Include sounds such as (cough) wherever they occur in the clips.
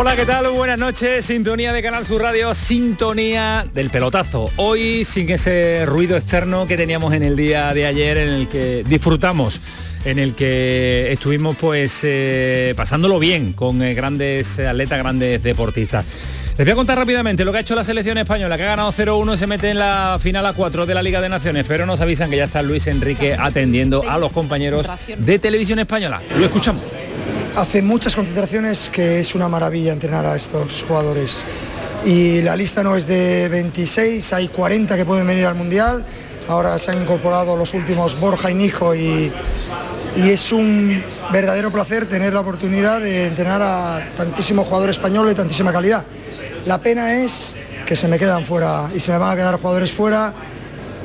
Hola, ¿qué tal? Buenas noches. Sintonía de Canal Sur Radio, sintonía del pelotazo. Hoy sin ese ruido externo que teníamos en el día de ayer en el que disfrutamos en el que estuvimos pues eh, pasándolo bien con eh, grandes atletas, grandes deportistas. Les voy a contar rápidamente lo que ha hecho la selección española, que ha ganado 0-1 y se mete en la final a 4 de la Liga de Naciones, pero nos avisan que ya está Luis Enrique atendiendo a los compañeros de televisión española. Lo escuchamos hace muchas concentraciones que es una maravilla entrenar a estos jugadores. Y la lista no es de 26, hay 40 que pueden venir al Mundial. Ahora se han incorporado los últimos Borja y Nico y, es un verdadero placer tener la oportunidad de entrenar a tantísimos jugadores españoles de tantísima calidad. La pena es que se me quedan fuera y se me van a quedar jugadores fuera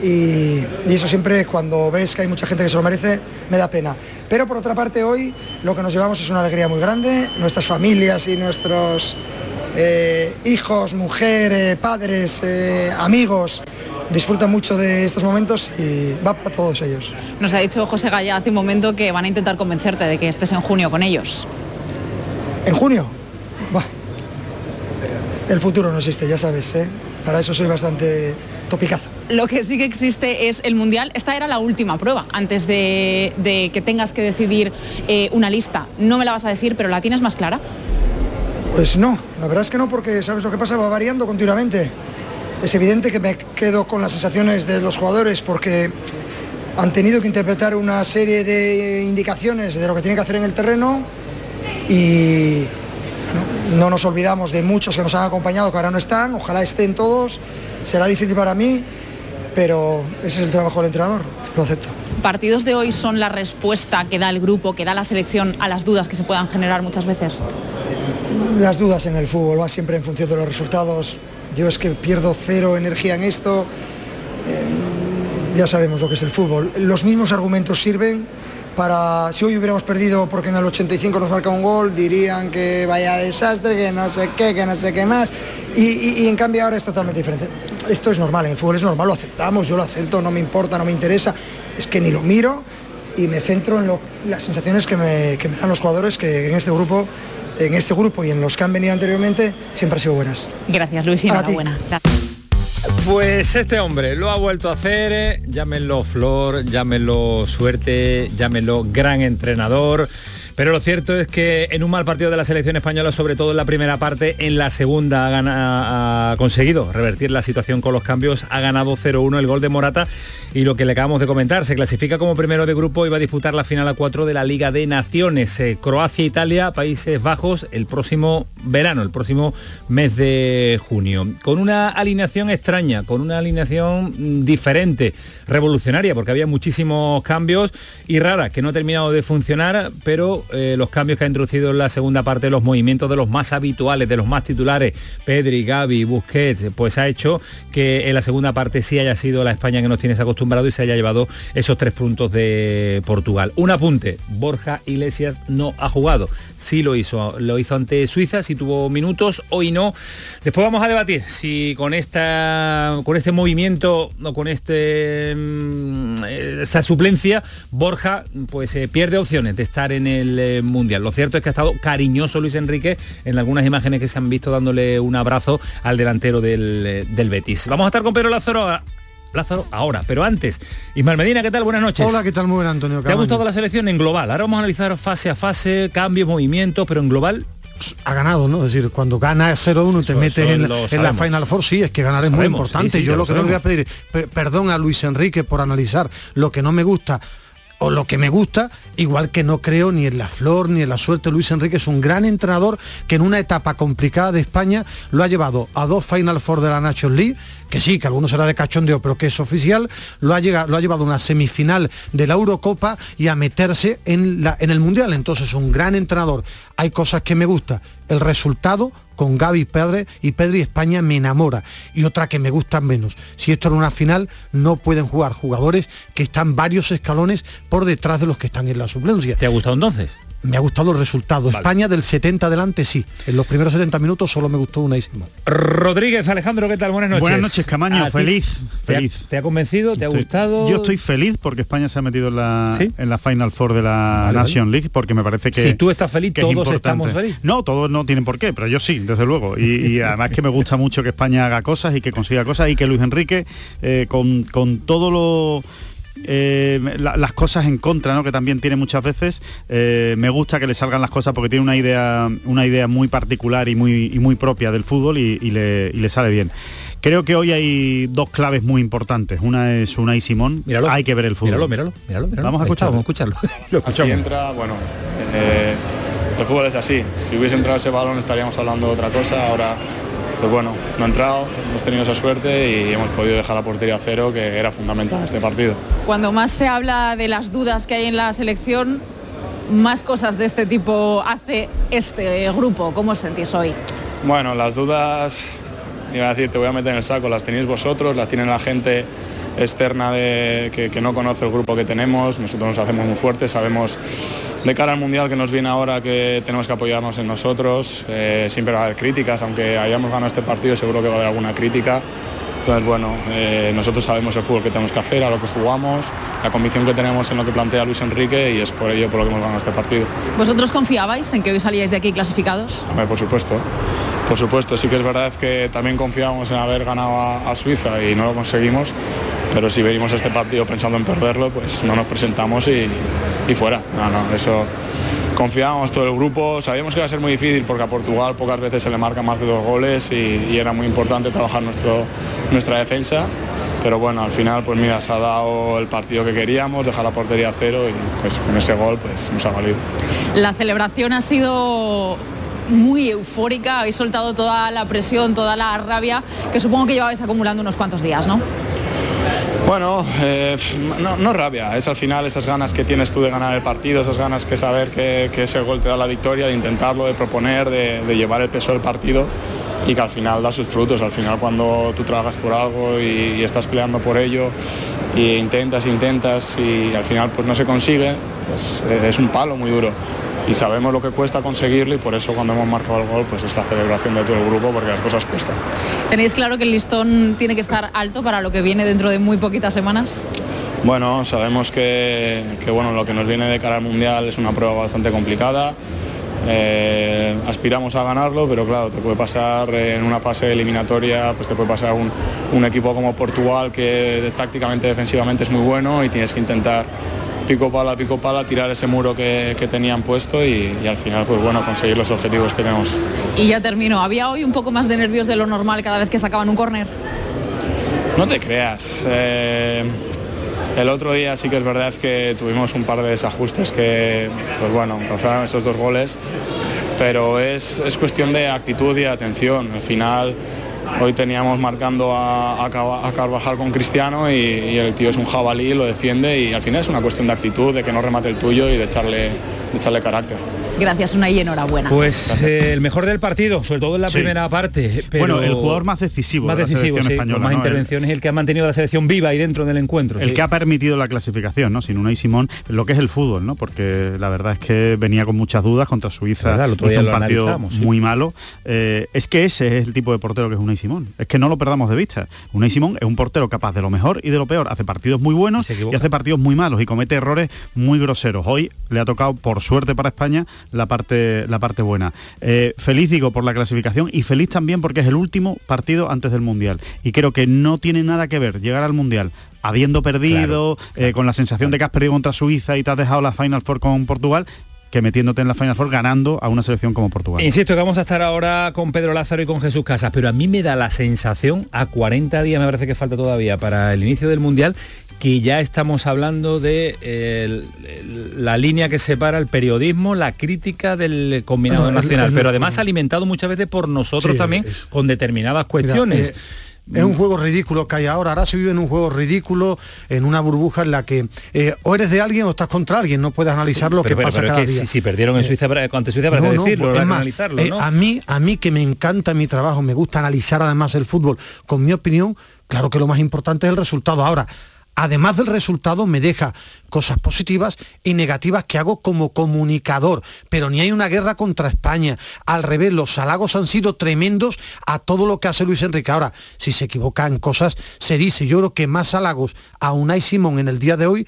y, eso siempre cuando ves que hay mucha gente que se lo merece, me da pena. Pero por otra parte hoy lo que nos llevamos es una alegría muy grande, nuestras familias y nuestros eh, hijos, mujeres, padres, eh, amigos disfrutan mucho de estos momentos y va para todos ellos. Nos ha dicho José Gaya hace un momento que van a intentar convencerte de que estés en junio con ellos. ¿En junio? El futuro no existe, ya sabes, ¿eh? Para eso soy bastante topicazo. Lo que sí que existe es el Mundial. Esta era la última prueba antes de, que tengas que decidir eh, una lista. No me la vas a decir, pero ¿la tienes más clara? Pues no, la verdad es que no, porque sabes lo que pasa, va variando continuamente. Es evidente que me quedo con las sensaciones de los jugadores porque han tenido que interpretar una serie de indicaciones de lo que tienen que hacer en el terreno y no nos olvidamos de muchos que nos han acompañado que ahora no están, ojalá estén todos, será difícil para mí, pero ese es el trabajo del entrenador, lo acepto. ¿Partidos de hoy son la respuesta que da el grupo, que da la selección a las dudas que se puedan generar muchas veces? Las dudas en el fútbol va siempre en función de los resultados. Yo es que pierdo cero energía en esto. Eh, ya sabemos lo que es el fútbol. Los mismos argumentos sirven para si hoy hubiéramos perdido porque en el 85 nos marca un gol, dirían que vaya desastre, que no sé qué, que no sé qué más. Y, en cambio ahora es totalmente diferente. Esto es normal, en el fútbol es normal, lo aceptamos, yo lo acepto, no me importa, no me interesa. Es que ni lo miro y me centro en las sensaciones que me, dan los jugadores que en este grupo en este grupo y en los que han venido anteriormente siempre han sido buenas. Gracias Luis y enhorabuena. Pues este hombre lo ha vuelto a hacer, eh, llámenlo Flor, llámenlo suerte, llámenlo gran entrenador. Pero lo cierto es que en un mal partido de la selección española, sobre todo en la primera parte, en la segunda ha, conseguido revertir la situación con los cambios, ha ganado 0-1 el gol de Morata y lo que le acabamos de comentar, se clasifica como primero de grupo y va a disputar la final a 4 de la Liga de Naciones. Eh, Croacia, Italia, Países Bajos el próximo verano, el próximo mes de junio. Con una alineación extraña, con una alineación mm, diferente, revolucionaria, porque había muchísimos cambios y rara, que no ha terminado de funcionar, pero eh, los cambios que ha introducido en la segunda parte, los movimientos de los más habituales, de los más titulares, Pedri, Gaby, Busquets, pues ha hecho que en la segunda parte sí haya sido la España que nos tienes acostumbrado y se haya llevado esos tres puntos de Portugal. Un apunte, Borja Iglesias no ha jugado, sí lo hizo, lo hizo ante Suiza, sí tuvo minutos, hoy no. Después vamos a debatir si con esta con este movimiento o con este mm, esa suplencia Borja pues eh, pierde opciones de estar en el eh, Mundial. Lo cierto es que ha estado cariñoso Luis Enrique en algunas imágenes que se han visto dándole un abrazo al delantero del, eh, del Betis. Vamos a estar con Pedro Lázaro Lázaro ahora. Pero antes, Ismael Medina, ¿qué tal? Buenas noches. Hola, ¿qué tal? Muy buen Antonio. ¿Te ha gustado la selección en global? Ahora vamos a analizar fase a fase, cambios, movimientos, pero en global ha ganado, ¿no? Es decir, cuando gana 0-1 te metes en, la Final Four, sí, es que ganar es muy importante. Yo lo, que no le voy a pedir, perdón a Luis Enrique por analizar lo que no me gusta o lo que me gusta, igual que no creo ni en la flor ni en la suerte. Luis Enrique es un gran entrenador que en una etapa complicada de España lo ha llevado a dos Final Four de la Nations League, que sí, que algunos será de cachondeo, pero que es oficial, lo ha, llegado, lo ha llevado a una semifinal de la Eurocopa y a meterse en, en el Mundial. Entonces, un gran entrenador. Hay cosas que me gusta. El resultado con Gaby Pedre y Pedri España me enamora y otra que me gusta menos. Si esto era una final, no pueden jugar jugadores que están varios escalones por detrás de los que están en la suplencia. ¿Te ha gustado entonces? Me ha gustado el resultado. España del 70 adelante sí. En los primeros 70 minutos solo me gustó unísimo. Rodríguez, Alejandro, ¿qué tal? Buenas noches. Buenas noches, Camaño. Feliz. ¿Te feliz. Ha, ¿Te ha, convencido? ¿Te ha gustado? Yo estoy feliz porque España se ha metido en la, en la Final Four de la Nation League porque me parece que... Si tú estás feliz, todos estamos felices. No, todos no tienen por qué, pero yo sí, desde luego. Y, (laughs) además que me gusta mucho que España haga cosas y que consiga cosas y que Luis Enrique, eh, con, con todo lo eh, las cosas en contra, ¿no? que también tiene muchas veces. Eh, me gusta que le salgan las cosas porque tiene una idea, una idea muy particular y muy, muy propia del fútbol y, le, sale bien. Creo que hoy hay dos claves muy importantes. Una es una y Simón. Míralo, hay que ver el fútbol. Míralo, míralo, Vamos a escucharlo, vamos a escucharlo. (laughs) Así entra, bueno, eh, el fútbol es así. Si hubiese entrado ese balón estaríamos hablando de otra cosa. Ahora pues bueno, no ha entrado, hemos tenido esa suerte y hemos podido dejar la portería a cero, que era fundamental en este partido. Cuando más se habla de las dudas que hay en la selección, más cosas de este tipo hace este grupo. ¿Cómo os sentís hoy? Bueno, las dudas, iba a decir, te voy a meter en el saco, las tenéis vosotros, las tiene la gente externa que, no conoce el grupo que tenemos, nosotros nos hacemos muy fuertes, sabemos de cara al Mundial que nos viene ahora que tenemos que apoyarnos en nosotros, eh, siempre va a haber críticas, aunque hayamos ganado este partido seguro que va a haber alguna crítica. Entonces, bueno, eh, nosotros sabemos el fútbol que tenemos que hacer, a lo que jugamos, la convicción que tenemos en lo que plantea Luis Enrique y es por ello por lo que hemos ganado este partido. ¿Vosotros confiabais en que hoy salíais de aquí clasificados? por supuesto. Por supuesto, sí que es verdad que también confiábamos en haber ganado a Suiza y no lo conseguimos, pero si venimos este partido pensando en perderlo, pues no nos presentamos y, fuera. No, no, eso confiábamos todo el grupo, sabíamos que iba a ser muy difícil porque a Portugal pocas veces se le marca más de dos goles y, era muy importante trabajar nuestro, nuestra defensa. Pero bueno, al final pues mira, se ha dado el partido que queríamos, dejar la portería a cero y pues con ese gol pues nos ha valido. La celebración ha sido muy eufórica, habéis soltado toda la presión, toda la rabia que supongo que llevabais acumulando unos cuantos días, ¿no? Bueno, eh, no, rabia, es al final esas ganas que tienes tú de ganar el partido, esas ganas que saber que, ese gol te da la victoria, de intentarlo, de proponer, de, llevar el peso del partido y que al final da sus frutos. Al final cuando tú trabajas por algo y, estás peleando por ello e intentas, intentas y al final pues no se consigue, pues eh, es un palo muy duro y sabemos lo que cuesta conseguirlo y por eso cuando hemos marcado el gol pues es la celebración de todo el grupo porque las cosas cuestan. ¿Tenéis claro que el listón tiene que estar alto para lo que viene dentro de muy poquitas semanas? Bueno, sabemos que, bueno, lo que nos viene de cara al Mundial es una prueba bastante complicada. Eh, aspiramos a ganarlo, pero claro, te puede pasar en una fase eliminatoria, pues te puede pasar un, un equipo como Portugal que tácticamente, defensivamente es muy bueno y tienes que intentar pico pala, pico pala, tirar ese muro que, tenían puesto y, al final, pues bueno, conseguir los objetivos que tenemos. Y ya termino. ¿Había hoy un poco más de nervios de lo normal cada vez que sacaban un córner? No te creas. Eh, el otro día sí que es verdad que tuvimos un par de desajustes que, pues bueno, causaron esos dos goles, pero es, es cuestión de actitud y de atención. Al final Hoy teníamos marcando a, Carvajal con Cristiano y, el tío es un jabalí, lo defiende y al final es una cuestión de actitud, de que no remate el tuyo y de echarle, de echarle carácter. Gracias, una y enhorabuena. Pues eh, el mejor del partido, sobre todo en la primera parte. bueno, el jugador más decisivo. Más decisivo, sí, española, más intervenciones, el, que ha mantenido la selección viva ahí dentro del encuentro. El que ha permitido la clasificación, ¿no? Sin una y Simón, lo que es el fútbol, ¿no? Porque la verdad es que venía con muchas dudas contra Suiza, el otro día un partido muy malo. Eh, es que ese es el tipo de portero que es Unai Simón. Es que no lo perdamos de vista. Unai Simón es un portero capaz de lo mejor y de lo peor. Hace partidos muy buenos y hace partidos muy malos y comete errores muy groseros. Hoy le ha tocado, por suerte para España, la parte la parte buena. Eh, feliz digo por la clasificación y feliz también porque es el último partido antes del Mundial. Y creo que no tiene nada que ver llegar al Mundial habiendo perdido, eh, con la sensación de que has perdido contra Suiza y te has dejado la Final Four con Portugal, que metiéndote en la Final Four ganando a una selección como Portugal. Insisto que vamos a estar ahora con Pedro Lázaro y con Jesús Casas, pero a mí me da la sensación, a 40 días me parece que falta todavía para el inicio del Mundial, que ya estamos hablando de la línea que separa el periodismo, la crítica del combinado nacional, pero además alimentado muchas veces por nosotros también con determinadas cuestiones. Es un juego ridículo que hay ahora. Ahora se vive en un juego ridículo, en una burbuja en la que eh, o eres de alguien o estás contra alguien. No puedes analizar lo que pasa cada día. Si, perdieron en eh, Suiza ante Suiza para decirlo, pues, analizarlo, eh, a mí, a mí que me encanta mi trabajo, me gusta analizar además el fútbol. Con mi opinión, claro que lo más importante es el resultado. Ahora, además del resultado, me deja cosas positivas y negativas que hago como comunicador. Pero ni hay una guerra contra España. Al revés, los halagos han sido tremendos a todo lo que hace Luis Enrique. Ahora, si se equivoca en cosas, se dice. Yo creo que más halagos a Unai Simón en el día de hoy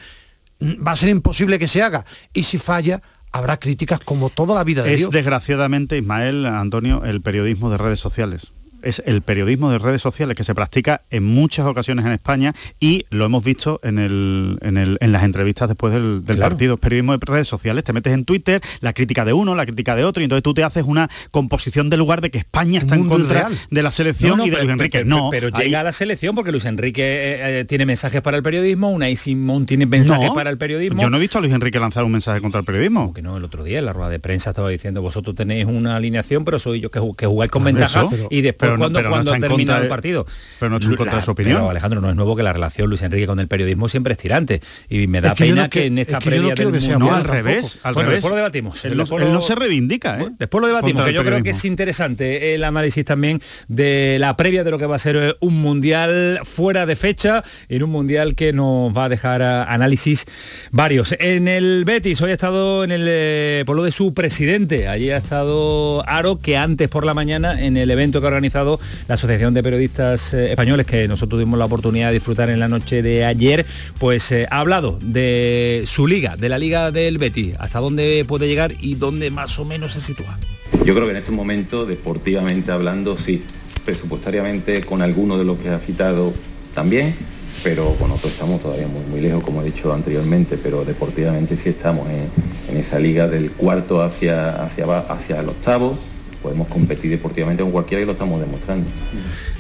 mm, va a ser imposible que se haga. Y si falla, habrá críticas como toda la vida de es, desgraciadamente, Ismael, Antonio, el periodismo de redes sociales es el periodismo de redes sociales que se practica en muchas ocasiones en España y lo hemos visto en, el, en, las entrevistas después del, partido. Periodismo de redes sociales, te metes en Twitter, la crítica de uno, la crítica de otro, y entonces tú te haces una composición del lugar de que España está en contra de la selección y de Luis Enrique. no, pero, llega a la selección porque Luis Enrique eh, eh, tiene mensajes para el periodismo, una Simón tiene mensajes para el periodismo. Yo no he visto a Luis Enrique lanzar un mensaje contra el periodismo. Que no, el otro día en la rueda de prensa estaba diciendo, vosotros tenéis una alineación, pero soy yo que, que jugáis con ventaja y después cuando, cuando termina el partido. Pero no en contra de su opinión. Pero Alejandro, no es nuevo que la relación Luis Enrique con el periodismo siempre es tirante. Y me da pena que, en esta previa del mundo... No, al revés, al revés. Después lo debatimos. Él, no se reivindica, ¿eh? después lo debatimos, que yo creo que es interesante el análisis también de la previa de lo que va a ser eh, un mundial fuera de fecha, en un mundial que nos va a dejar eh, análisis varios. En el Betis, hoy ha estado en el pueblo de su presidente, allí ha estado Aro, que antes por la mañana en el evento que ha la Asociación de Periodistas eh, Españoles, que nosotros tuvimos la oportunidad de disfrutar en la noche de ayer, pues eh, ha hablado de su liga, de la liga del Betis, hasta dónde puede llegar y dónde más o menos se sitúa. Yo creo que en este momento, deportivamente hablando, sí, presupuestariamente con alguno de los que ha citado también, pero con otros estamos todavía muy, muy lejos, como he dicho anteriormente, pero deportivamente sí estamos en, esa liga del cuarto hacia, hacia, hacia el octavo podemos competir deportivamente con cualquiera y lo estamos demostrando.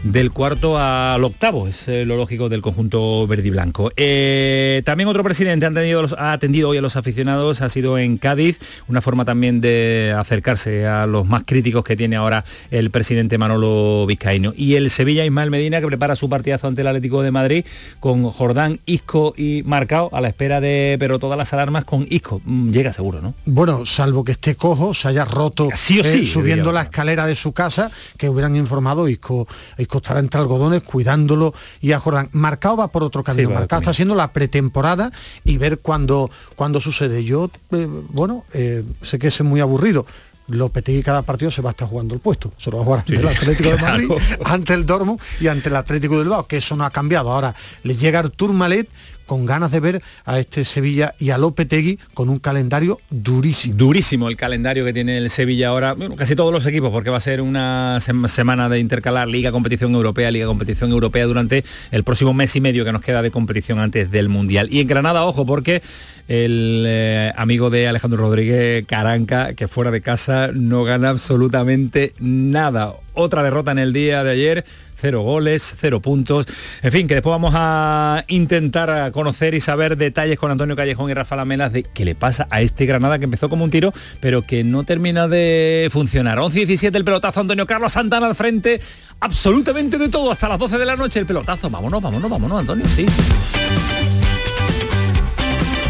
Del cuarto al octavo, es eh, lo lógico del conjunto verde y blanco. Eh, también otro presidente ha atendido, hoy a los aficionados, ha sido en Cádiz, una forma también de acercarse a los más críticos que tiene ahora el presidente Manolo Vizcaíno. Y el Sevilla Ismael Medina, que prepara su partidazo ante el Atlético de Madrid, con Jordán, Isco y Marcao, a la espera de, pero todas las alarmas con Isco. Mm, llega seguro, ¿no? Bueno, salvo que esté cojo, se haya roto sí o sí, eh, subiendo la escalera de su casa, que hubieran informado, Isco, Isco estará entre algodones cuidándolo y a Jordán. Marcado va por otro camino, Marcado está haciendo la pretemporada y ver cuándo, cuando sucede. Yo, eh, bueno, eh, sé que es muy aburrido, Lopetegui cada partido se va a estar jugando el puesto. Se lo va a jugar ante el Atlético de (laughs) Madrid, ante el Dormo y ante el Atlético del Bilbao, que eso no ha cambiado. Ahora le llega Artur Malet con ganas de ver a este Sevilla y a Lopetegui con un calendario durísimo. Durísimo el calendario que tiene el Sevilla ahora, bueno, casi todos los equipos, porque va a ser una semana de intercalar Liga Competición Europea, Liga Competición Europea durante el próximo mes y medio que nos queda de competición antes del Mundial. Y en Granada, ojo, porque el eh, amigo de Alejandro Rodríguez Caranca, que fuera de casa no gana absolutamente nada. Otra derrota en el día de ayer cero goles, cero puntos. En fin, que después vamos a intentar conocer y saber detalles con Antonio Callejón y Rafa Lamelas de qué le pasa a este Granada que empezó como un tiro, pero que no termina de funcionar. 11 y 17 el pelotazo, Antonio Carlos Santana al frente, absolutamente de todo, hasta las 12 de la noche el pelotazo. Vámonos, vámonos, vámonos, Antonio, sí.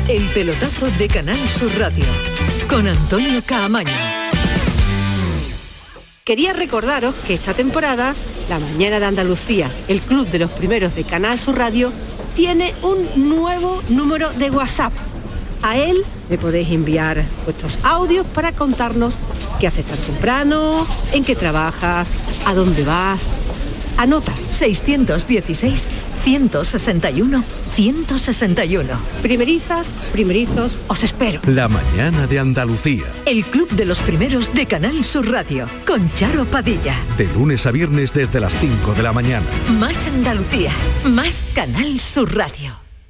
El pelotazo de Canal Sur Radio con Antonio Caamaño. Quería recordaros que esta temporada, La Mañana de Andalucía, el club de los primeros de Canal Sur Radio, tiene un nuevo número de WhatsApp. A él le podéis enviar vuestros audios para contarnos qué haces tan temprano, en qué trabajas, a dónde vas. Anota 616 161 161. Primerizas, primerizos, os espero. La mañana de Andalucía. El club de los primeros de Canal Sur Radio, con Charo Padilla. De lunes a viernes desde las 5 de la mañana. Más Andalucía, más Canal Sur Radio.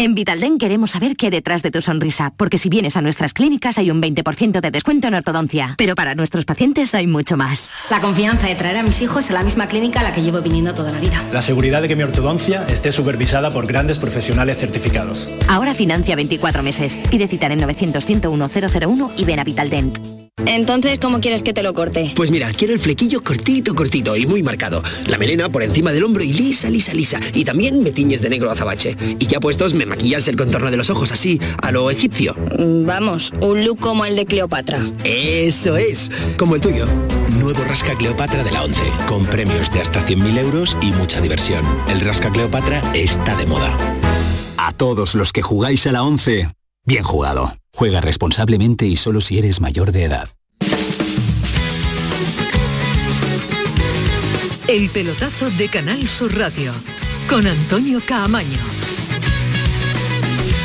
En Vitalden queremos saber qué hay detrás de tu sonrisa, porque si vienes a nuestras clínicas hay un 20% de descuento en ortodoncia, pero para nuestros pacientes hay mucho más. La confianza de traer a mis hijos a la misma clínica a la que llevo viniendo toda la vida. La seguridad de que mi ortodoncia esté supervisada por grandes profesionales certificados. Ahora financia 24 meses. Pide citar en 900 101 001 y ven a Vitaldent. Entonces, ¿cómo quieres que te lo corte? Pues mira, quiero el flequillo cortito, cortito y muy marcado. La melena por encima del hombro y lisa, lisa, lisa. Y también me tiñes de negro azabache. Y ya puestos me maquillas el contorno de los ojos así, a lo egipcio. Mm, vamos, un look como el de Cleopatra. Eso es, como el tuyo. Nuevo Rasca Cleopatra de la 11, con premios de hasta 100.000 euros y mucha diversión. El Rasca Cleopatra está de moda. A todos los que jugáis a la 11, bien jugado. Juega responsablemente y solo si eres mayor de edad. El pelotazo de Canal Sur Radio con Antonio Caamaño.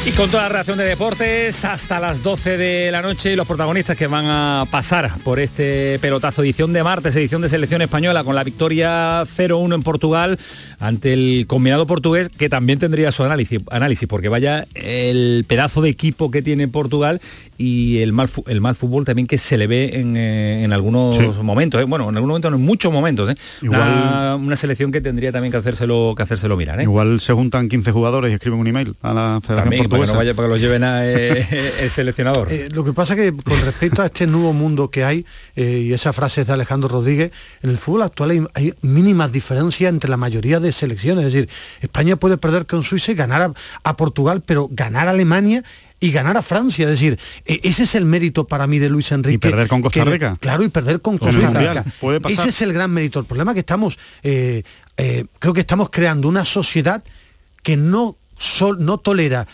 Y con toda la reacción de deportes hasta las 12 de la noche los protagonistas que van a pasar por este pelotazo edición de martes, edición de selección española con la victoria 0-1 en Portugal ante el combinado portugués que también tendría su análisis, análisis porque vaya el pedazo de equipo que tiene Portugal y el mal, el mal fútbol también que se le ve en, eh, algunos momentos, ¿eh? bueno, en algunos momentos, en muchos momentos. ¿eh? Igual, una, selección que tendría también que hacérselo, que hacérselo mirar. Igual se juntan 15 jugadores y escriben un email a la Federación para que no vaya para que los lleven a (laughs) eh, el seleccionador. Eh, lo que pasa que con respecto a este nuevo mundo que hay, eh, y esa frase es de Alejandro Rodríguez, en el fútbol actual hay, mínimas diferencias entre la mayoría de selecciones. Es decir, España puede perder con Suiza y ganar a, Portugal, pero ganar a Alemania y ganar a Francia. Es decir, e, ese es el mérito para mí de Luis Enrique. Y perder con Costa Rica. claro, y perder con Costa Rica. Ese es el gran mérito. El problema es que estamos, creo que estamos creando una sociedad que no no tolera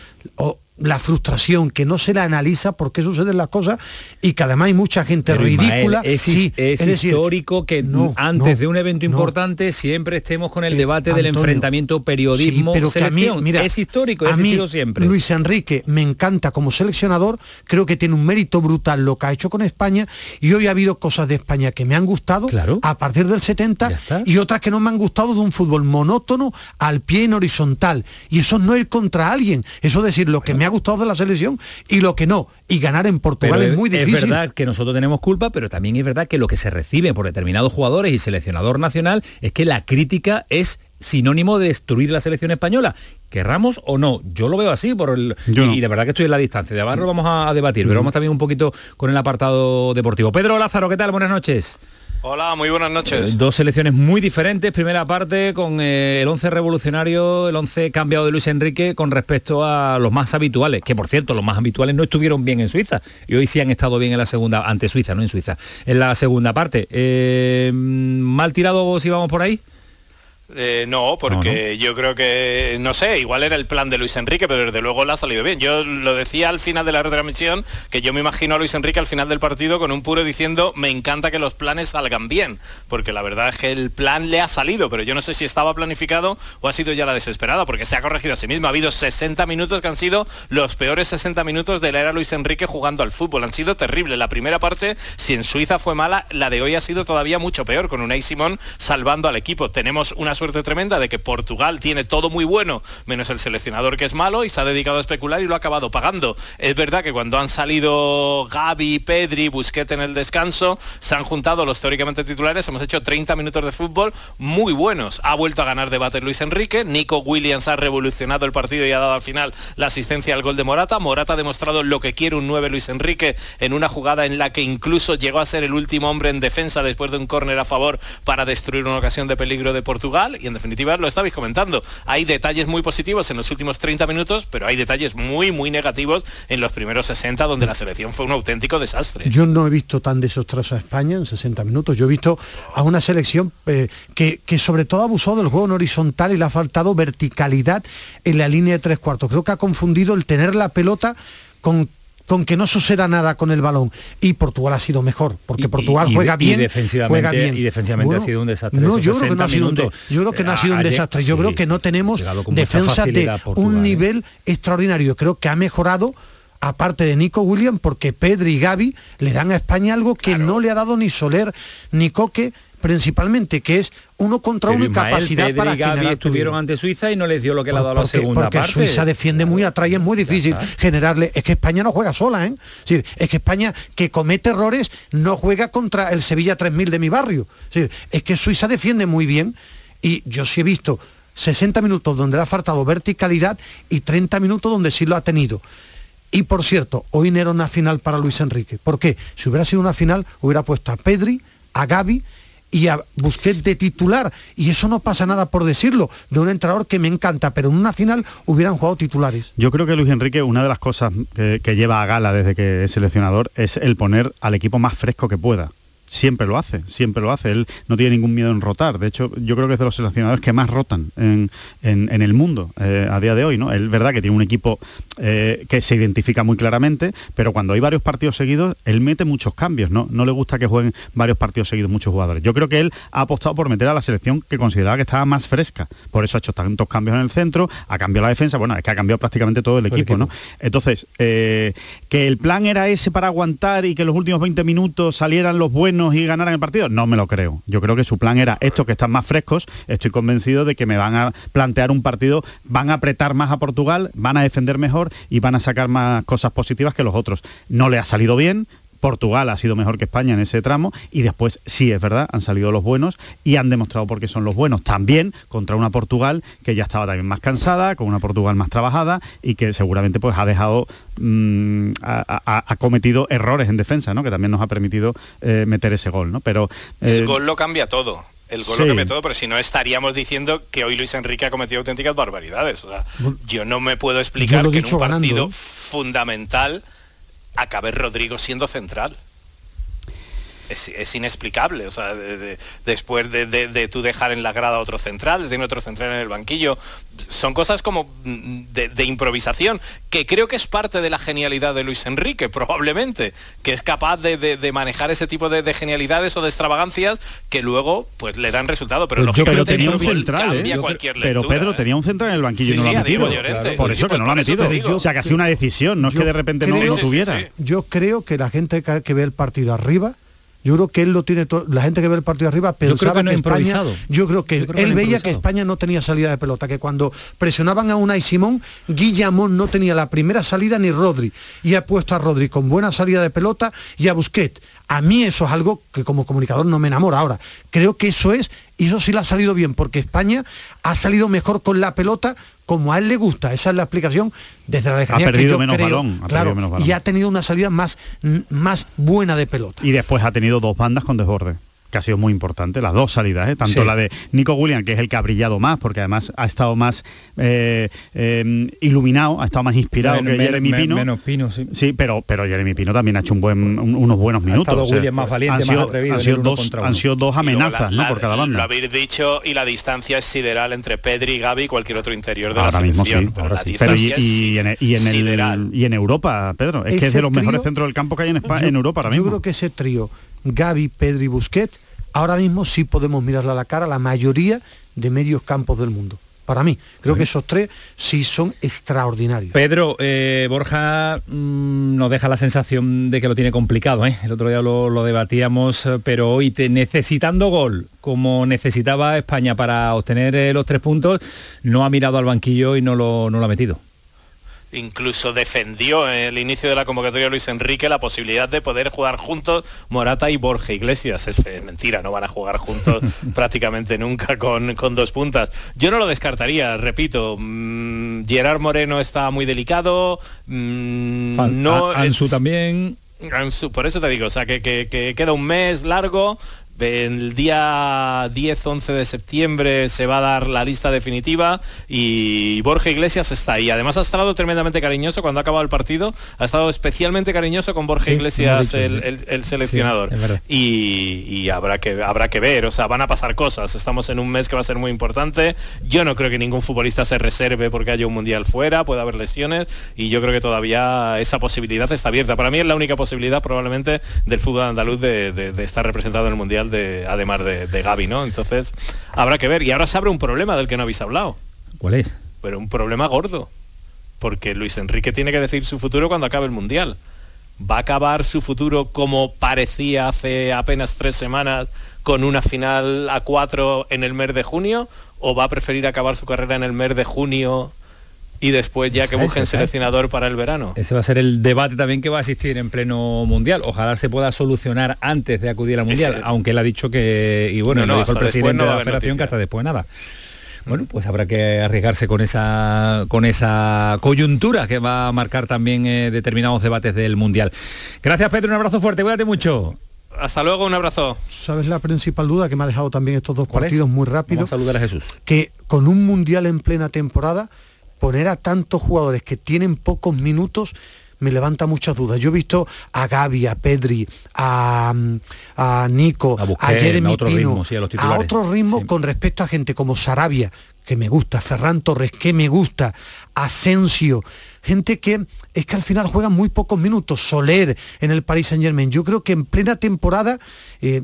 la frustración, que no se la analiza por qué suceden las cosas y que además hay mucha gente ridícula. es, histórico que antes de un evento importante siempre estemos con el eh, debate del enfrentamiento periodismo pero que a mí, mira, es histórico, ha existido siempre. Luis Enrique me encanta como seleccionador, creo que tiene un mérito brutal lo que ha hecho con España y hoy ha habido cosas de España que me han gustado a partir del 70 y otras que no me han gustado de un fútbol monótono al pie en horizontal. Y eso no es contra alguien, eso es decir, lo que me ha gustado de la selección y lo que no. Y ganar en Portugal es, muy difícil. Es verdad que nosotros tenemos culpa, pero también es verdad que lo que se recibe por determinados jugadores y seleccionador nacional es que la crítica es sinónimo de destruir la selección española. Querramos o no, yo lo veo así por el, y, de verdad que estoy en la distancia. De abajo vamos a, debatir, pero vamos también un poquito con el apartado deportivo. Pedro Lázaro, ¿qué tal? Buenas noches. Hola, muy buenas noches. Eh, dos selecciones muy diferentes. Primera parte con eh, el 11 revolucionario, el 11 cambiado de Luis Enrique con respecto a los más habituales, que por cierto, los más habituales no estuvieron bien en Suiza y hoy sí han estado bien en la segunda, ante Suiza, no en Suiza, en la segunda parte. Eh, ¿Mal tirado si vamos por ahí? Eh, no, porque yo creo que, no sé, igual era el plan de Luis Enrique, pero desde luego le ha salido bien. Yo lo decía al final de la retransmisión, que yo me imagino a Luis Enrique al final del partido con un puro diciendo, me encanta que los planes salgan bien, porque la verdad es que el plan le ha salido, pero yo no sé si estaba planificado o ha sido ya la desesperada, porque se ha corregido a sí mismo. Ha habido 60 minutos que han sido los peores 60 minutos de la era Luis Enrique jugando al fútbol. Han sido terribles. La primera parte, si en Suiza fue mala, la de hoy ha sido todavía mucho peor, con Unai Simón salvando al equipo. Tenemos una suerte tremenda de que Portugal tiene todo muy bueno, menos el seleccionador que es malo y se ha dedicado a especular y lo ha acabado pagando. Es verdad que cuando han salido Gaby, Pedri, Busquets en el descanso, se han juntado los teóricamente titulares, hemos hecho 30 minutos de fútbol muy buenos. Ha vuelto a ganar debate Luis Enrique, Nico Williams ha revolucionado el partido y ha dado al final la asistencia al gol de Morata. Morata ha demostrado lo que quiere un 9 Luis Enrique en una jugada en la que incluso llegó a ser el último hombre en defensa después de un córner a favor para destruir una ocasión de peligro de Portugal y en definitiva lo estabais comentando. Hay detalles muy positivos en los últimos 30 minutos, pero hay detalles muy, muy negativos en los primeros 60, donde la selección fue un auténtico desastre. Yo no he visto tan desastrosa a España en 60 minutos. Yo he visto a una selección eh, que, que sobre todo abusado del juego en horizontal y le ha faltado verticalidad en la línea de tres cuartos. Creo que ha confundido el tener la pelota con con que no suceda nada con el balón. Y Portugal ha sido mejor, porque Portugal juega bien. Y defensivamente, juega bien. Y defensivamente ha sido un desastre. No, yo creo que no ha sido un, yo creo que no ha sido un desastre. Yo creo que no tenemos defensa de un ¿eh? nivel extraordinario. Creo que ha mejorado aparte de Nico Williams, porque Pedri y Gaby le dan a España algo que no le ha dado ni Soler ni Coque principalmente, que es uno contra uno y capacidad para y estuvieron ante Suiza y no les dio lo que le ha dado la segunda porque parte. Suiza defiende muy atrás y es muy difícil generarle. Es que España no juega sola, ¿eh? Es, es que España que comete errores no juega contra el Sevilla 3000 de mi barrio. Es, es que Suiza defiende muy bien y yo sí he visto 60 minutos donde le ha faltado verticalidad y 30 minutos donde sí lo ha tenido. Y por cierto, hoy no era una final para Luis Enrique. ¿Por qué? Si hubiera sido una final, hubiera puesto a Pedri, a Gaby y a Busquets de titular. Y eso no pasa nada por decirlo, de un entrenador que me encanta, pero en una final hubieran jugado titulares. Yo creo que Luis Enrique, una de las cosas que lleva a gala desde que es seleccionador es el poner al equipo más fresco que pueda siempre lo hace, siempre lo hace. Él no tiene ningún miedo en rotar. De hecho, yo creo que es de los seleccionadores que más rotan en, el mundo eh, a día de hoy. ¿no? Es verdad que tiene un equipo eh, que se identifica muy claramente, pero cuando hay varios partidos seguidos, él mete muchos cambios. ¿no? no le gusta que jueguen varios partidos seguidos muchos jugadores. Yo creo que él ha apostado por meter a la selección que consideraba que estaba más fresca. Por eso ha hecho tantos cambios en el centro, ha cambiado la defensa. Bueno, es que ha cambiado prácticamente todo el equipo. ¿no? Entonces, eh, que el plan era ese para aguantar y que los últimos 20 minutos salieran los buenos y ganaran el partido? No me lo creo. Yo creo que su plan era estos que están más frescos, estoy convencido de que me van a plantear un partido, van a apretar más a Portugal, van a defender mejor y van a sacar más cosas positivas que los otros. No le ha salido bien, Portugal ha sido mejor que España en ese tramo y después sí es verdad, han salido los buenos y han demostrado por qué son los buenos. También contra una Portugal que ya estaba también más cansada, con una Portugal más trabajada y que seguramente pues ha dejado, mm, ha, cometido errores en defensa, ¿no? Que también nos ha permitido eh, meter ese gol, ¿no? Pero el eh, gol lo cambia todo el gol lo cambia todo, pero si no estaríamos diciendo que hoy Luis Enrique ha cometido auténticas barbaridades. yo no me puedo explicar que en un partido ¿eh? fundamental acabe Rodrigo siendo central es, inexplicable. O sea, después de, tú dejar en la grada otro central, de tener otro central en el banquillo, son cosas como de, improvisación, que creo que es parte de la genialidad de Luis Enrique, probablemente, que es capaz de, manejar ese tipo de, genialidades o de extravagancias que luego pues le dan resultado. Pero, lo pero tenía un central, ¿eh? pero Pedro ¿eh? tenía un central en el banquillo y no lo ha metido. Por eso que no lo ha metido. o sea, que ha sido una decisión, no es que de repente no lo tuviera. Yo creo que la gente que ve el partido arriba yo creo que él lo tiene todo. La gente que ve el partido arriba pensaba que, España. Yo creo que él veía que España no tenía salida de pelota, que cuando presionaban a una y Simón, Guillamón no tenía la primera salida ni Rodri. Y ha puesto a Rodri con buena salida de pelota y a Busquets. A mí eso es algo que como comunicador no me enamora. Ahora, creo que eso es, y eso sí le ha salido bien, porque España ha salido mejor con la pelota como a él le gusta. Esa es la explicación desde la lejanía ha perdido menos balón, y ha tenido una salida más, más buena de pelota. Y después ha tenido dos bandas con desborde que ha sido muy importante, las dos salidas, ¿eh? tanto la de Nico William, que es el que ha brillado más, porque además ha estado más eh, eh, iluminado, ha estado más inspirado que Jeremy Pino. Menos Pino, sí. Sí, pero, pero Jeremy Pino también ha hecho un buen, unos buenos minutos. Ha William más valiente, han más atrevido. Han sido, dos, han sido dos amenazas ¿no? por cada banda. Lo habéis dicho y la distancia es sideral entre Pedri, y Gaby y cualquier otro interior de la selección. Mismo, sí, ahora sí. Pero y, y, en, y, en el, y en Europa, Pedro, es que es de los mejores centros del campo que hay en, España, en Europa ahora mismo. Yo creo que ese trío, Gaby, Pedri, Busquets, ahora mismo sí podemos mirarle a la cara a la mayoría de medios campos del mundo. Para mí, creo que esos tres sí son extraordinarios. Pedro, eh, Borja mm, nos deja la sensación de que lo tiene complicado. ¿eh? El otro día lo, debatíamos, eh, pero hoy necesitando gol, como necesitaba España para obtener los tres puntos, no ha mirado al banquillo y no lo, no lo ha metido incluso defendió en el inicio de la convocatoria Luis Enrique la posibilidad de poder jugar juntos Morata y Borja Iglesias. Es mentira, no van a jugar juntos (laughs) prácticamente nunca con, dos puntas. Yo no lo descartaría, repito, mmm, Gerard Moreno está muy delicado, mm, no Ansu también. por eso te digo, o sea, que, que queda un mes largo, el día 10-11 de septiembre se va a dar la lista definitiva y Borja Iglesias está ahí. Además ha estado tremendamente cariñoso cuando ha acabado el partido. Ha estado especialmente cariñoso con Borja Iglesias, el, seleccionador. y, habrá, que, habrá que ver, o sea, van a pasar cosas. Estamos en un mes que va a ser muy importante. Yo no creo que ningún futbolista se reserve porque haya un mundial fuera, puede haber lesiones y yo creo que todavía esa posibilidad está abierta. Para mí es la única posibilidad probablemente del fútbol andaluz de estar representado en el mundial de, además de, de Gaby, ¿no? Entonces, habrá que ver. Y ahora se abre un problema del que no habéis hablado. ¿Cuál es? Pero un problema gordo. Porque Luis Enrique tiene que decir su futuro cuando acabe el Mundial. ¿Va a acabar su futuro como parecía hace apenas tres semanas con una final a cuatro en el mes de junio? ¿O va a preferir acabar su carrera en el mes de junio y después ya que busquen seleccionador para el verano. Ese va a ser el debate también que va a existir en pleno mundial. Ojalá se pueda solucionar antes de acudir al mundial, aunque él ha dicho que, y bueno, lo dijo el presidente de la federación que hasta después nada. Bueno, pues habrá que arriesgarse con esa, con esa coyuntura que va a marcar también eh, determinados debates del Mundial. Gracias Pedro, un abrazo fuerte, cuídate mucho. Hasta luego, un abrazo. ¿Sabes la principal duda que me ha dejado también estos dos partidos muy rápidos? saludar a Jesús. Que con un Mundial en plena temporada, poner a tantos jugadores que tienen pocos minutos me levanta muchas dudas. Yo he visto a Gaby, a Pedri, a, a Nico, a, Jeremy Pino, a, otro ritmo con respecto a gente como Sarabia, que me gusta, Ferran Torres, que me gusta, Asensio, gente que es que al final juegan muy pocos minutos, Soler en el Paris Saint Germain. Yo creo que en plena temporada... Eh,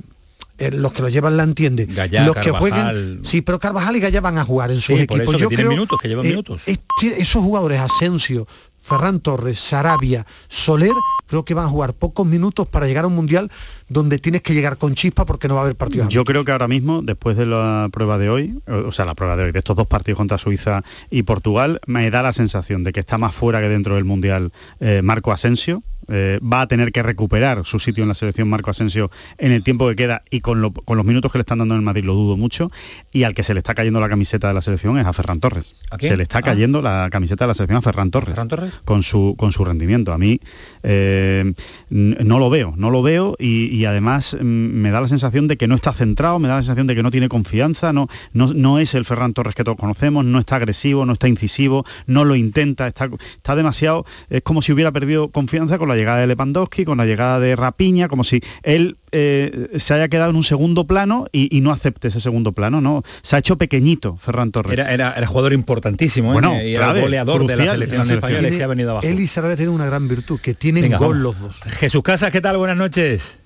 eh, los que lo llevan la entienden. los que jueguen, sí, pero Carvajal y Gallá van a jugar en sus equipos. Yo creo, minutos, que llevan eh, minutos. esos jugadores, Asensio, Ferran Torres, Sarabia, Soler, creo que van a jugar pocos minutos para llegar a un mundial donde tienes que llegar con chispa porque no va a haber partidos. Yo creo que ahora mismo, después de la prueba de hoy, o sea, la prueba de hoy, de estos dos partidos contra Suiza y Portugal, me da la sensación de que está más fuera que dentro del mundial eh, Marco Asensio, eh, va a tener que recuperar su sitio en la selección Marco Asensio en el tiempo que queda y con, los minutos que le están dando en el Madrid lo dudo mucho y al que se le está cayendo la camiseta de la selección es a Ferran Torres. Se le está ah. cayendo la camiseta de la selección a Ferran Torres, con su con su rendimiento. A mí eh, no lo veo, no lo veo y, además mm, me da la sensación de que no está centrado, me da la sensación de que no tiene confianza, no, no, no es el Ferran Torres que todos conocemos, no está agresivo, no está incisivo, no lo intenta, está, está demasiado, es como si hubiera perdido confianza con la llegada de Lewandowski, con la llegada de Rapiña, como si él eh, se haya quedado en un segundo plano y, no acepte ese segundo plano, ¿no? Se ha hecho pequeñito Ferran Torres. Era, era, jugador importantísimo, ¿eh? bueno, y era goleador de la selección española y se ha venido abajo. Él y Sarabia tienen una gran virtud, que tienen gol los dos. Jesús Casas, ¿qué tal? Buenas noches.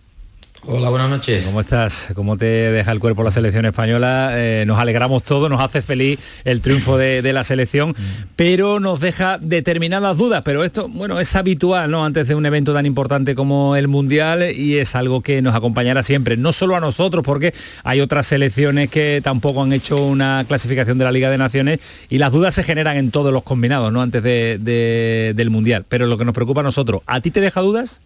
Hola, buenas noches. ¿Cómo estás? ¿Cómo te deja el cuerpo la selección española? Eh, nos alegramos todos, nos hace feliz el triunfo de, la selección, pero nos deja determinadas dudas. Pero esto, bueno, es habitual, ¿no? Antes de un evento tan importante como el Mundial y es algo que nos acompañará siempre, no solo a nosotros, porque hay otras selecciones que tampoco han hecho una clasificación de la Liga de Naciones y las dudas se generan en todos los combinados, ¿no? Antes del Mundial. Pero lo que nos preocupa a nosotros, ¿a ti te deja dudas?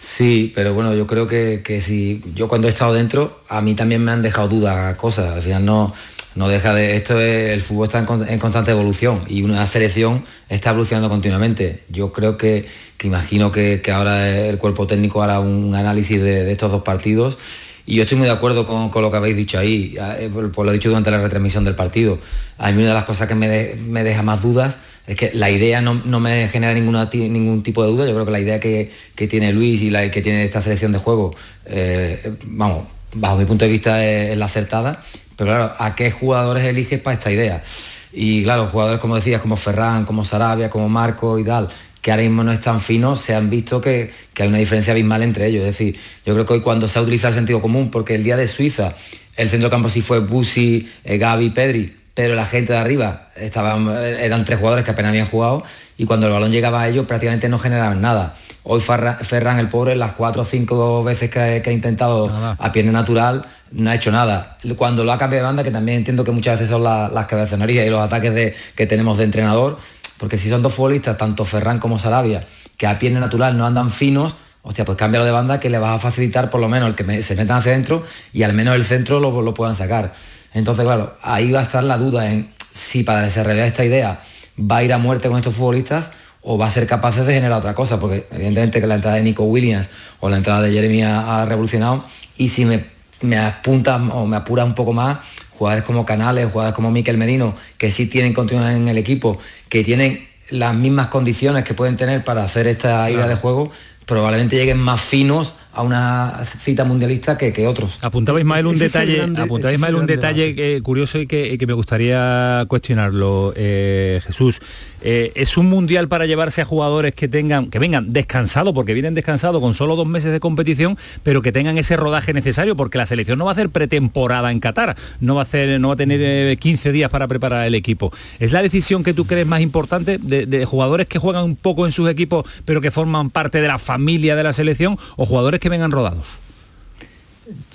Sí, pero bueno, yo creo que, si yo cuando he estado dentro, a mí también me han dejado dudas cosas. Al final no, no deja de. Esto es, el fútbol está en, constante evolución y una selección está evolucionando continuamente. Yo creo que, imagino que, ahora el cuerpo técnico hará un análisis de, estos dos partidos. Y yo estoy muy de acuerdo con, lo que habéis dicho ahí, eh, por, lo dicho durante la retransmisión del partido. A mí una de las cosas que me, me deja más dudas es que la idea no, me genera ninguna, ningún tipo de duda. Yo creo que la idea que, tiene Luis y la que tiene esta selección de juego, eh, vamos, bajo mi punto de vista es, la acertada. Pero claro, ¿a qué jugadores eliges para esta idea? Y claro, jugadores como decías, como Ferran, como Sarabia, como Marco y tal, que ahora mismo no están finos, se han visto que, hay una diferencia abismal entre ellos. Es decir, yo creo que hoy cuando se ha utilizado el sentido común, porque el día de Suiza, el centro campo sí fue Busi, eh, Gaby, Pedri, pero la gente de arriba estaban, eran tres jugadores que apenas habían jugado y cuando el balón llegaba a ellos prácticamente no generaban nada. Hoy Ferran, el pobre, las cuatro o cinco veces que, ha intentado a pierna natural, no ha hecho nada. Cuando lo ha cambiado de banda, que también entiendo que muchas veces son las cabezonerías y los ataques de, que tenemos de entrenador, porque si son dos futbolistas, tanto Ferran como Sarabia, que a pierna natural no andan finos, hostia, pues cámbialo de banda que le va a facilitar por lo menos el que se metan hacia adentro y al menos el centro lo, lo puedan sacar. Entonces, claro, ahí va a estar la duda en si para desarrollar esta idea va a ir a muerte con estos futbolistas o va a ser capaz de generar otra cosa, porque evidentemente que la entrada de Nico Williams o la entrada de Jeremy ha, revolucionado y si me, me apunta o me apura un poco más, jugadores como Canales, jugadores como Miquel Merino, que sí tienen continuidad en el equipo, que tienen las mismas condiciones que pueden tener para hacer esta idea de juego, probablemente lleguen más finos a una cita mundialista que, que otros. Apuntaba Ismael un detalle, apuntaba Ismael un detalle curioso y que, me gustaría cuestionarlo, eh, Jesús. Eh, es un mundial para llevarse a jugadores que tengan, que vengan descansados, porque vienen descansados con solo dos meses de competición, pero que tengan ese rodaje necesario, porque la selección no va a hacer pretemporada en Qatar, no va a hacer, no va a tener 15 días para preparar el equipo. ¿Es la decisión que tú crees más importante de jugadores que juegan un poco en sus equipos, pero que forman parte de la familia de la selección, o jugadores que vengan rodados?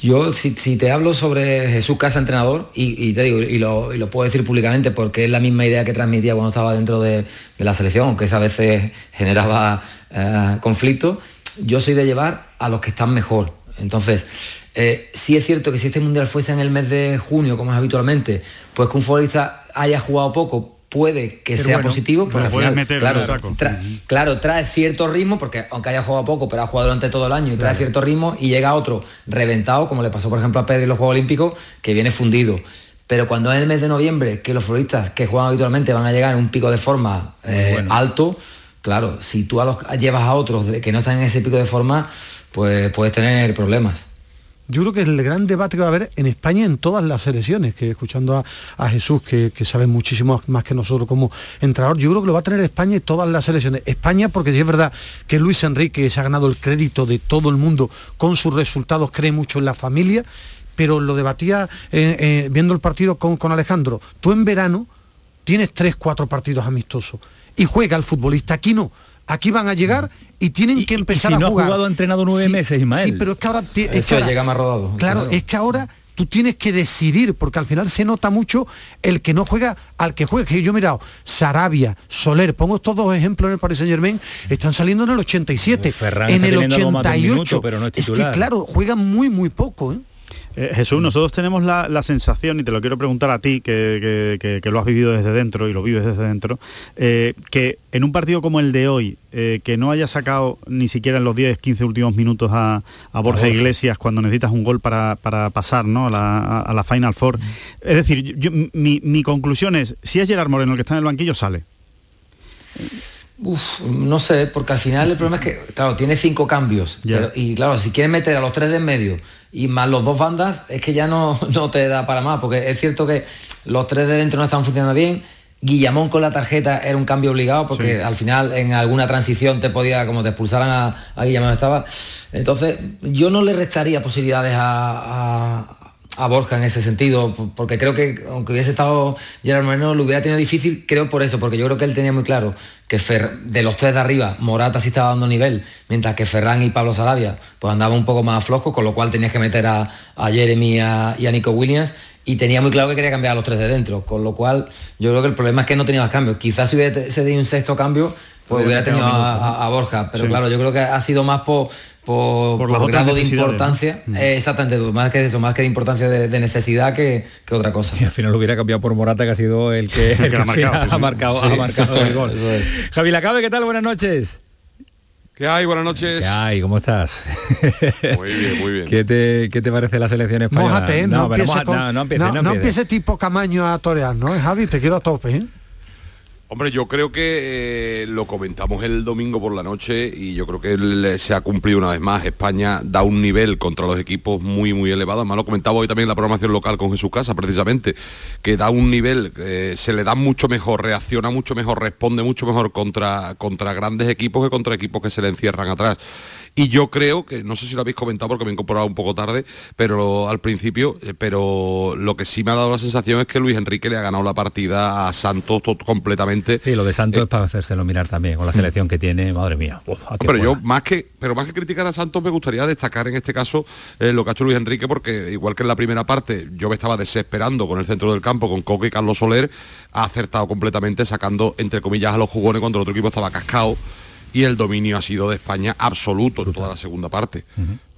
Yo, si, te hablo sobre Jesús Casa, entrenador, y, te digo, y lo, puedo decir públicamente porque es la misma idea que transmitía cuando estaba dentro de, la selección, aunque esa veces generaba eh, conflicto, yo soy de llevar a los que están mejor. Entonces, eh, sí es cierto que si este mundial fuese en el mes de junio, como es habitualmente, pues que un futbolista haya jugado poco, puede que sea positivo, porque al final, claro, trae cierto ritmo, porque aunque haya jugado poco, pero ha jugado durante todo el año y trae cierto ritmo, y llega otro reventado, como le pasó por ejemplo a Pedro en los Juegos Olímpicos, que viene fundido. Pero cuando es el mes de noviembre, que los futbolistas que juegan habitualmente van a llegar en un pico de forma eh, alto, claro, si tú a los, llevas a otros que no están en ese pico de forma, pues puedes tener problemas. Yo creo que es el gran debate que va a haber en España en todas las elecciones, que escuchando a, Jesús, que, sabe muchísimo más que nosotros como entrenador, yo creo que lo va a tener España en todas las elecciones. España, porque si es verdad que Luis Enrique se ha ganado el crédito de todo el mundo con sus resultados, cree mucho en la familia, pero lo debatía eh, eh, viendo el partido con, con Alejandro. Tú en verano tienes tres, cuatro partidos amistosos y juega el futbolista, aquí no aquí van a llegar y tienen que empezar y si no a jugar. ha jugado entrenado nueve meses, Ismael. Sí, pero es que ahora... Es que llega más rodado. Claro, es que ahora tú tienes que decidir, porque al final se nota mucho el que no juega al que juega. Que yo he mirado, Sarabia, Soler, pongo estos dos ejemplos en el Paris Saint Germain, están saliendo en el 87, en el 88. pero no es, es, que claro, juegan muy, muy poco. ¿eh? Eh, Jesús, nosotros tenemos la, sensación, y te lo quiero preguntar a ti, que, lo has vivido desde dentro y lo vives desde dentro, eh, que en un partido como el de hoy, eh, que no haya sacado ni siquiera en los 10, 15 últimos minutos a, Borja Iglesias cuando necesitas un gol para, pasar ¿no? a, la, Final Four. Es decir, mi, mi conclusión es, si es Gerard Moreno el que está en el banquillo, sale. Uf, no sé, porque al final el problema es que, claro, tiene cinco cambios. y claro, si quieres meter a los tres de en medio y más los dos bandas, es que ya no, (laughs) no te da para más, porque es cierto que los tres de dentro no están funcionando bien. Guillamón con la tarjeta era un cambio obligado porque al final en alguna transición te podía, como te expulsaran a, a Guillamón estaba. Entonces yo no le restaría posibilidades a, a Borja en ese sentido, porque creo que aunque hubiese estado Gerard Moreno lo hubiera tenido difícil, creo por eso, porque yo creo que él tenía muy claro que de los tres de arriba, Morata sí estaba dando nivel, mientras que Ferran y Pablo Sarabia pues andaba un poco más flojos, con lo cual tenías que meter a, Jeremy y a, Nico Williams, y tenía muy claro que quería cambiar a los tres de dentro, con lo cual yo creo que el problema es que no tenía más cambios. Quizás si hubiese tenido un sexto cambio, pues hubiera tenido a, Borja, pero claro, yo creo que ha sido más por por, grado de importancia, mm. eh, exactamente, más que eso, más que de importancia de, necesidad que, otra cosa. Y al final lo hubiera cambiado por Morata, que ha sido el que, (laughs) ha, marcado, ha, marcado, el gol. (laughs) Javi Lacabe, ¿qué tal? Buenas noches. ¿Qué hay? Buenas noches. ¿Qué hay? ¿Cómo estás? Muy bien, muy bien. (laughs) ¿Qué te, qué te parece la selección española? Mójate, ¿eh? no, no, no, empiece, tipo Camaño a torear, ¿no? Javi, te quiero a tope, ¿eh? Hombre, yo creo que eh, lo comentamos el domingo por la noche y yo creo que se ha cumplido una vez más. España da un nivel contra los equipos muy, muy elevado. Además lo comentaba hoy también en la programación local con Jesús Casa, precisamente, que da un nivel, eh, se le da mucho mejor, reacciona mucho mejor, responde mucho mejor contra, contra grandes equipos que contra equipos que se le encierran atrás. Y yo creo que, no sé si lo habéis comentado porque me he incorporado un poco tarde, pero al principio, eh, pero lo que sí me ha dado la sensación es que Luis Enrique le ha ganado la partida a Santos completamente. Sí, lo de Santos eh, es para hacérselo mirar también, con la mm. selección que tiene, madre mía. pero yo más que, pero más que criticar a Santos me gustaría destacar en este caso eh, lo que ha hecho Luis Enrique, porque igual que en la primera parte yo me estaba desesperando con el centro del campo, con Coque y Carlos Soler, ha acertado completamente sacando entre comillas a los jugones cuando el otro equipo estaba cascado y el dominio ha sido de España absoluto en toda la segunda parte.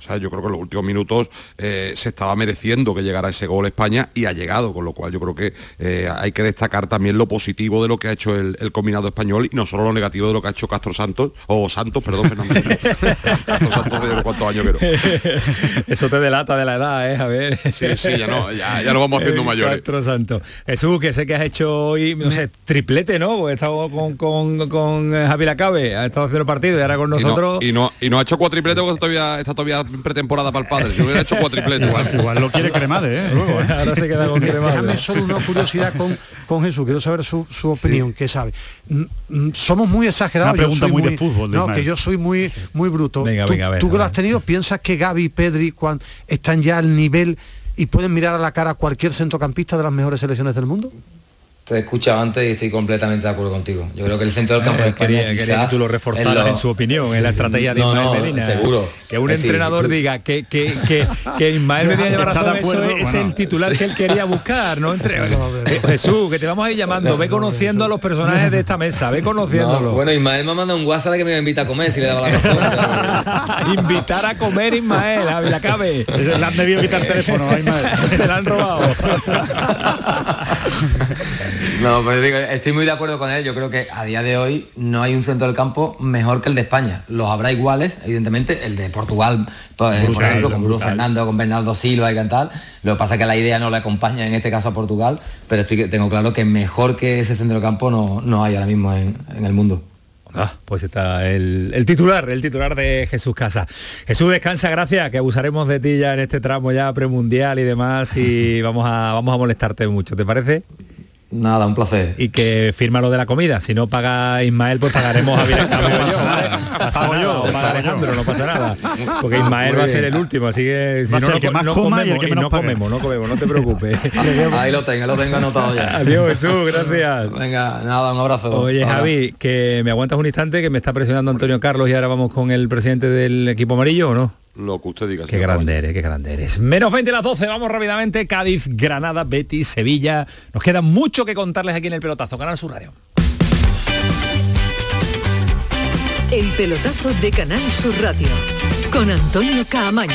Sea, yo creo que en los últimos minutos eh, se estaba mereciendo que llegara ese gol España y ha llegado, con lo cual yo creo que eh, hay que destacar también lo positivo de lo que ha hecho el, combinado español y no solo lo negativo de lo que ha hecho Castro Santos, o Santos, perdón, Fernando. (laughs) Castro Santos de cuántos años creo. (laughs) Eso te delata de la edad, ¿eh? A ver. Sí, sí, ya no, ya, ya nos vamos haciendo mayores. Castro Santos. Jesús, que sé que has hecho hoy, no sé, triplete, ¿no? Porque he estado con, con, con Javi Lacabe, ha estado haciendo el partido y ahora con nosotros. Y no, y no, ha hecho cuatriplete porque todavía está todavía pretemporada para el padre. Si hubiera hecho cuatriplete. igual, igual lo quiere cremade, ¿eh? ¿eh? Ahora se queda con cremade. Déjame solo una curiosidad con, con Jesús. Quiero saber su, opinión, ¿qué sabe? Mm, mm, somos muy exagerados. Una pregunta muy, de fútbol. no, que yo soy muy, muy bruto. Venga, venga, venga, tú que lo has tenido, ¿piensas que Gaby y Pedri cuando están ya al nivel y pueden mirar a la cara a cualquier centrocampista de las mejores selecciones del mundo? Te he escuchado antes y estoy completamente de acuerdo contigo. Yo creo que el centro del campo de España quería, que tú lo reforzaras en su opinión, en la estrategia de Ismael Medina. Seguro. Que un entrenador diga que, que, que, que Ismael (laughs) Medina lleva razón, eso es, el titular que él quería buscar, ¿no? Entre, (laughs) eh, Jesús, que te vamos a ir llamando, ve conociendo a los personajes de esta mesa, ve (laughs) conociéndolo. bueno, Ismael me manda un WhatsApp que me invita a comer si le daba la razón. Invitar a comer Ismael, a la cabe. Le han debido quitar teléfono a Ismael. Se la han robado. (laughs) No, pues digo, estoy muy de acuerdo con él. Yo creo que a día de hoy no hay un centro del campo mejor que el de España. Los habrá iguales, evidentemente, el de Portugal, pues, por ejemplo, con Bruno Fernando, con Bernardo Silva y tal. Lo que pasa es que la idea no le acompaña en este caso a Portugal, pero estoy, tengo claro que mejor que ese centro del campo no, no hay ahora mismo en, el mundo. Ah, pues está el, el, titular, el titular de Jesús Casa. Jesús, descansa, gracias, que abusaremos de ti ya en este tramo ya premundial y demás y (laughs) vamos a, vamos a molestarte mucho, ¿te parece? Nada, un placer. Y que firma lo de la comida. Si no paga Ismael, pues pagaremos a (laughs) bien Pago yo, paga Alejandro, no pasa nada. Porque Ismael va a ser el último, así que si no, no, no comemos, y no comemos, no comemos, no te preocupes. (laughs) Ahí lo tengo, lo tengo anotado ya. Adiós, Jesús, gracias. Venga, nada, un abrazo. Oye, Javi, que me aguantas un instante, que me está presionando Antonio Carlos y ahora vamos con el presidente del equipo amarillo, ¿o no? Lo que usted diga. Qué grande eres, qué grande eres. Menos 20 las 12, vamos rápidamente. Cádiz, Granada, Betis, Sevilla. Nos queda mucho que contarles aquí en el pelotazo. Canal Sur Radio. El pelotazo de Canal Sur Radio. Con Antonio Caamaño.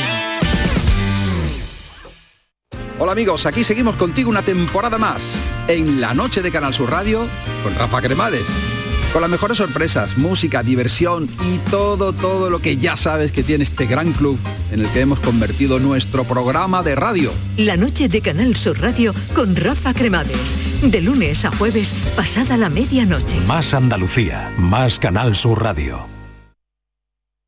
Hola amigos, aquí seguimos contigo una temporada más. En la noche de Canal Sur Radio con Rafa Cremades con las mejores sorpresas, música, diversión y todo, todo lo que ya sabes que tiene este gran club en el que hemos convertido nuestro programa de radio. La noche de Canal Sur Radio con Rafa Cremades, de lunes a jueves, pasada la medianoche. Más Andalucía, más Canal Sur Radio.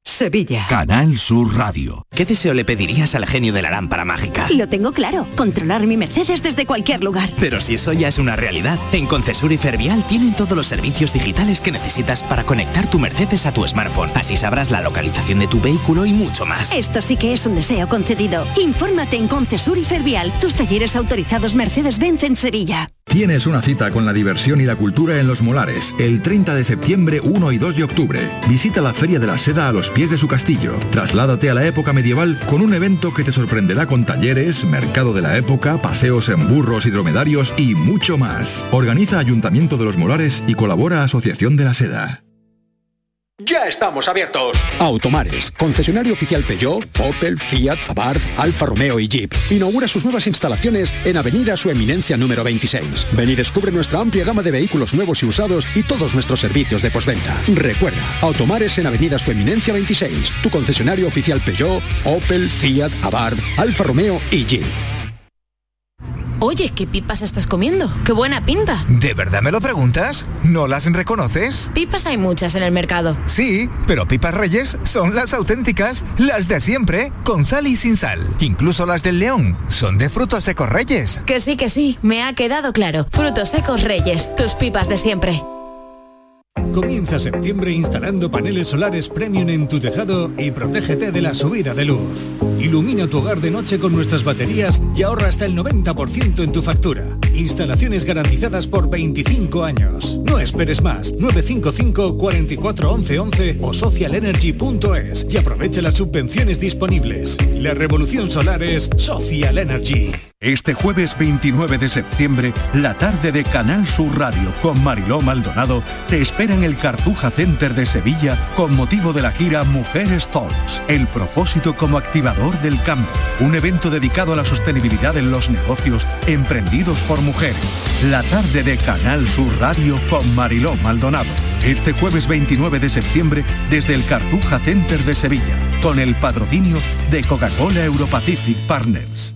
Sevilla. Canal Sur Radio. ¿Qué deseo le pedirías al genio de la lámpara mágica? Lo tengo claro, controlar mi Mercedes desde cualquier lugar. Pero si eso ya es una realidad, en Concesur y Fervial tienen todos los servicios digitales que necesitas para conectar tu Mercedes a tu smartphone. Así sabrás la localización de tu vehículo y mucho más. Esto sí que es un deseo concedido. Infórmate en Concesur y Fervial, tus talleres autorizados Mercedes-Benz en Sevilla. Tienes una cita con la diversión y la cultura en Los Molares, el 30 de septiembre, 1 y 2 de octubre. Visita la Feria de la Seda a los pies de su castillo. Trasládate a la época medieval con un evento que te sorprenderá con talleres, mercado de la época, paseos en burros y dromedarios y mucho más. Organiza Ayuntamiento de los Molares y colabora Asociación de la Seda. Ya estamos abiertos. Automares, concesionario oficial Peugeot, Opel, Fiat, Abarth, Alfa Romeo y Jeep. Inaugura sus nuevas instalaciones en Avenida Su Eminencia número 26. Ven y descubre nuestra amplia gama de vehículos nuevos y usados y todos nuestros servicios de postventa. Recuerda, Automares en Avenida Su Eminencia 26. Tu concesionario oficial Peugeot, Opel, Fiat, Abarth, Alfa Romeo y Jeep. Oye, ¿qué pipas estás comiendo? ¡Qué buena pinta! ¿De verdad me lo preguntas? ¿No las reconoces? Pipas hay muchas en el mercado. Sí, pero pipas reyes son las auténticas, las de siempre, con sal y sin sal. Incluso las del león son de frutos secos reyes. Que sí, que sí, me ha quedado claro. Frutos secos reyes, tus pipas de siempre. Comienza septiembre instalando paneles solares premium en tu tejado y protégete de la subida de luz. Ilumina tu hogar de noche con nuestras baterías y ahorra hasta el 90% en tu factura. Instalaciones garantizadas por 25 años. No esperes más. 955 44 11 11 o socialenergy.es y aprovecha las subvenciones disponibles. La revolución solar es Social Energy. Este jueves 29 de septiembre, la tarde de Canal Sur Radio con Mariló Maldonado te espera en el Cartuja Center de Sevilla con motivo de la gira Mujeres Talks, el propósito como activador del cambio, un evento dedicado a la sostenibilidad en los negocios emprendidos por mujeres. La tarde de Canal Sur Radio con Mariló Maldonado. Este jueves 29 de septiembre desde el Cartuja Center de Sevilla, con el patrocinio de Coca-Cola Europacific Partners.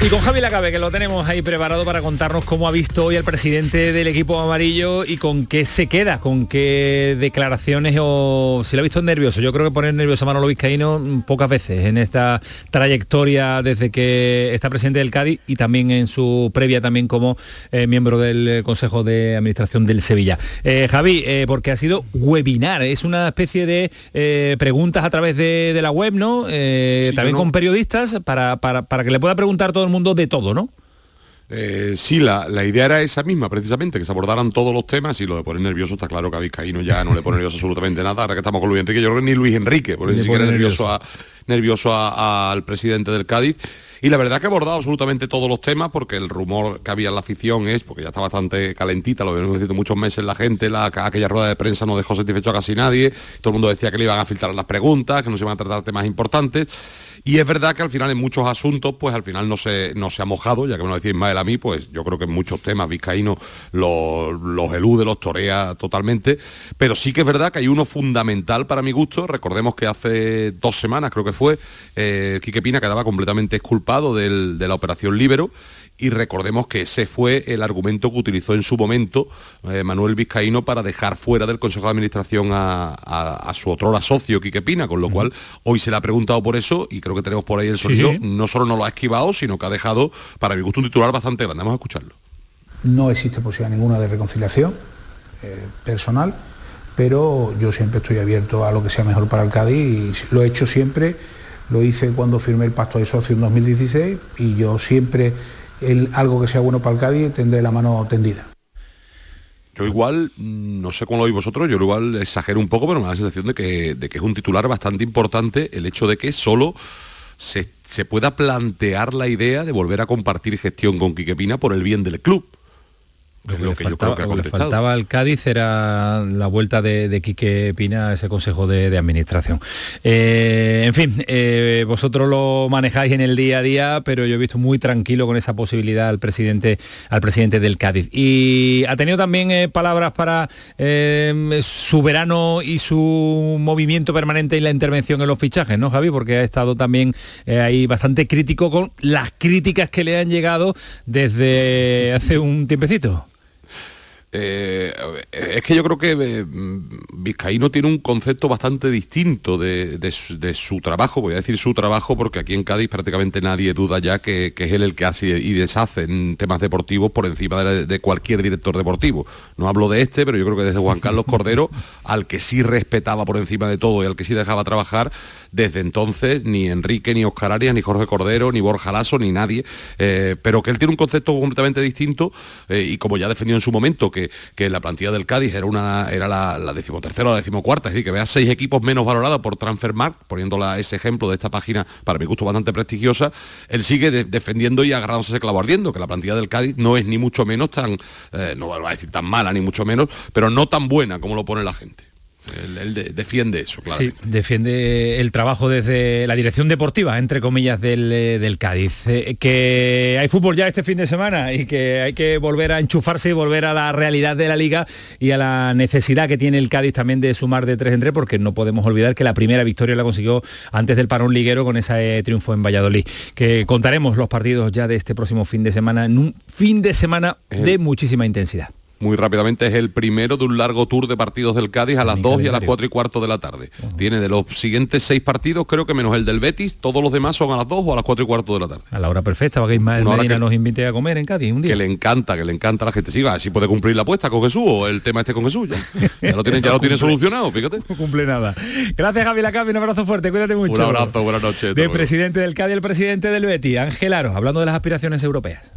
Y con Javi Lacabe, que lo tenemos ahí preparado para contarnos cómo ha visto hoy el presidente del equipo amarillo y con qué se queda, con qué declaraciones o si lo ha visto nervioso. Yo creo que poner nervioso a Manolo Vizcaíno pocas veces en esta trayectoria desde que está presidente del Cádiz y también en su previa también como eh, miembro del Consejo de Administración del Sevilla. Eh, Javi, eh, porque ha sido webinar, es una especie de preguntas a través de, la web, ¿no? también con periodistas para, para, para que le pueda preguntar todo mundo de todo, ¿no? Eh, sí, la, idea era esa misma, precisamente, que se abordaran todos los temas y lo de poner nervioso está claro que a Vizcaíno ya no le pone nervioso absolutamente nada, ahora que estamos con Luis Enrique, yo creo que ni Luis Enrique, porque ni siquiera nervioso, nervioso al presidente del Cádiz. Y la verdad que ha abordado absolutamente todos los temas, porque el rumor que había en la afición es, porque ya está bastante calentita, lo venimos diciendo muchos meses la gente, la, aquella rueda de prensa no dejó satisfecho a casi nadie, todo el mundo decía que le iban a filtrar las preguntas, que no se iban a tratar temas importantes. Y es verdad que al final en muchos asuntos, pues al final no se, no se ha mojado, ya que me lo decía Ismael a mí, pues yo creo que en muchos temas Vizcaíno los, elude, los torea totalmente, pero sí que es verdad que hay uno fundamental para mi gusto, recordemos que hace dos semanas creo que fue, eh, Quique Pina quedaba completamente exculpado de la operación Libero y recordemos que ese fue el argumento que utilizó en su momento eh, Manuel Vizcaíno para dejar fuera del Consejo de Administración a, su otro socio, Quique Pina, con lo cual hoy se le ha preguntado por eso y creo que tenemos por ahí el sonido, no solo no lo ha esquivado, sino que ha dejado, para mi gusto, un titular bastante grande. Vamos a escucharlo. No existe posibilidad ninguna de reconciliación eh, personal, pero yo siempre estoy abierto a lo que sea mejor para el Cádiz y lo he hecho siempre, lo hice cuando firmé el pacto de socio en 2016 y yo siempre algo que sea bueno para el Cádiz, tendré la mano tendida. Yo igual, mm, no sé cómo lo veis vosotros, yo igual exagero un poco, pero me da la sensación de que, de que es un titular bastante importante el hecho de que solo se, se pueda plantear la idea de volver a compartir gestión con Quique Pina por el bien del club. Lo que, le faltaba al Cádiz era la vuelta de, Quique Pina a ese consejo de, administración. Eh, en fin, eh, vosotros lo manejáis en el día a día, pero yo he visto muy tranquilo con esa posibilidad al presidente, al presidente del Cádiz. Y ha tenido también eh, palabras para su verano y su movimiento permanente y la intervención en los fichajes, ¿no, Javi? Porque ha estado también ahí bastante crítico con las críticas que le han llegado desde hace un tiempecito. Eh, es que yo creo que eh, Vizcaíno tiene un concepto bastante distinto de, su, trabajo, voy a decir su trabajo porque aquí en Cádiz prácticamente nadie duda ya que, es él el que hace y deshace en temas deportivos por encima de, cualquier director deportivo. No hablo de este, pero yo creo que desde Juan Carlos Cordero, al que sí respetaba por encima de todo y al que sí dejaba trabajar, desde entonces ni Enrique, ni Oscar Arias, ni Jorge Cordero, ni Borja Lasso, ni nadie, eh, pero que él tiene un concepto completamente distinto y como ya defendió en su momento, que, la plantilla del Cádiz era, una, era la, la decimotercera o la decimocuarta, es decir, que vea seis equipos menos valorados por Transfermarkt, poniéndola ese ejemplo de esta página, para mi gusto bastante prestigiosa, él sigue defendiendo y agarrándose ese clavo ardiendo, que la plantilla del Cádiz no es ni mucho menos tan, eh, no va a decir tan mala, ni mucho menos, pero no tan buena como lo pone la gente. Él, defiende eso, claro. Sí, defiende el trabajo desde la dirección deportiva, entre comillas, del, eh, Cádiz. Eh, que hay fútbol ya este fin de semana y que hay que volver a enchufarse y volver a la realidad de la liga y a la necesidad que tiene el Cádiz también de sumar de tres en tres, porque no podemos olvidar que la primera victoria la consiguió antes del parón liguero con ese triunfo en Valladolid. Que contaremos los partidos ya de este próximo fin de semana, en un fin de semana de muchísima intensidad muy rápidamente, es el primero de un largo tour de partidos del Cádiz a las 2 y a las 4 y cuarto de la tarde. Tiene de los siguientes seis partidos, creo que menos el del Betis, todos los demás son a las 2 o a las 4 y cuarto de la tarde. A la hora perfecta, para que Ismael Medina nos invite a comer en Cádiz un día. Que le encanta, que le encanta a la gente. Sí, va, si puede cumplir la apuesta con Jesús o el tema este con Jesús. Ya, lo tiene, ya (laughs) lo tiene solucionado, fíjate. (laughs) No cumple nada. Gracias, Javi Lacabi, un abrazo fuerte, cuídate mucho. Un abrazo, buenas noches. De presidente del Cádiz, el presidente del Betis, Ángel Aro, hablando de las aspiraciones europeas.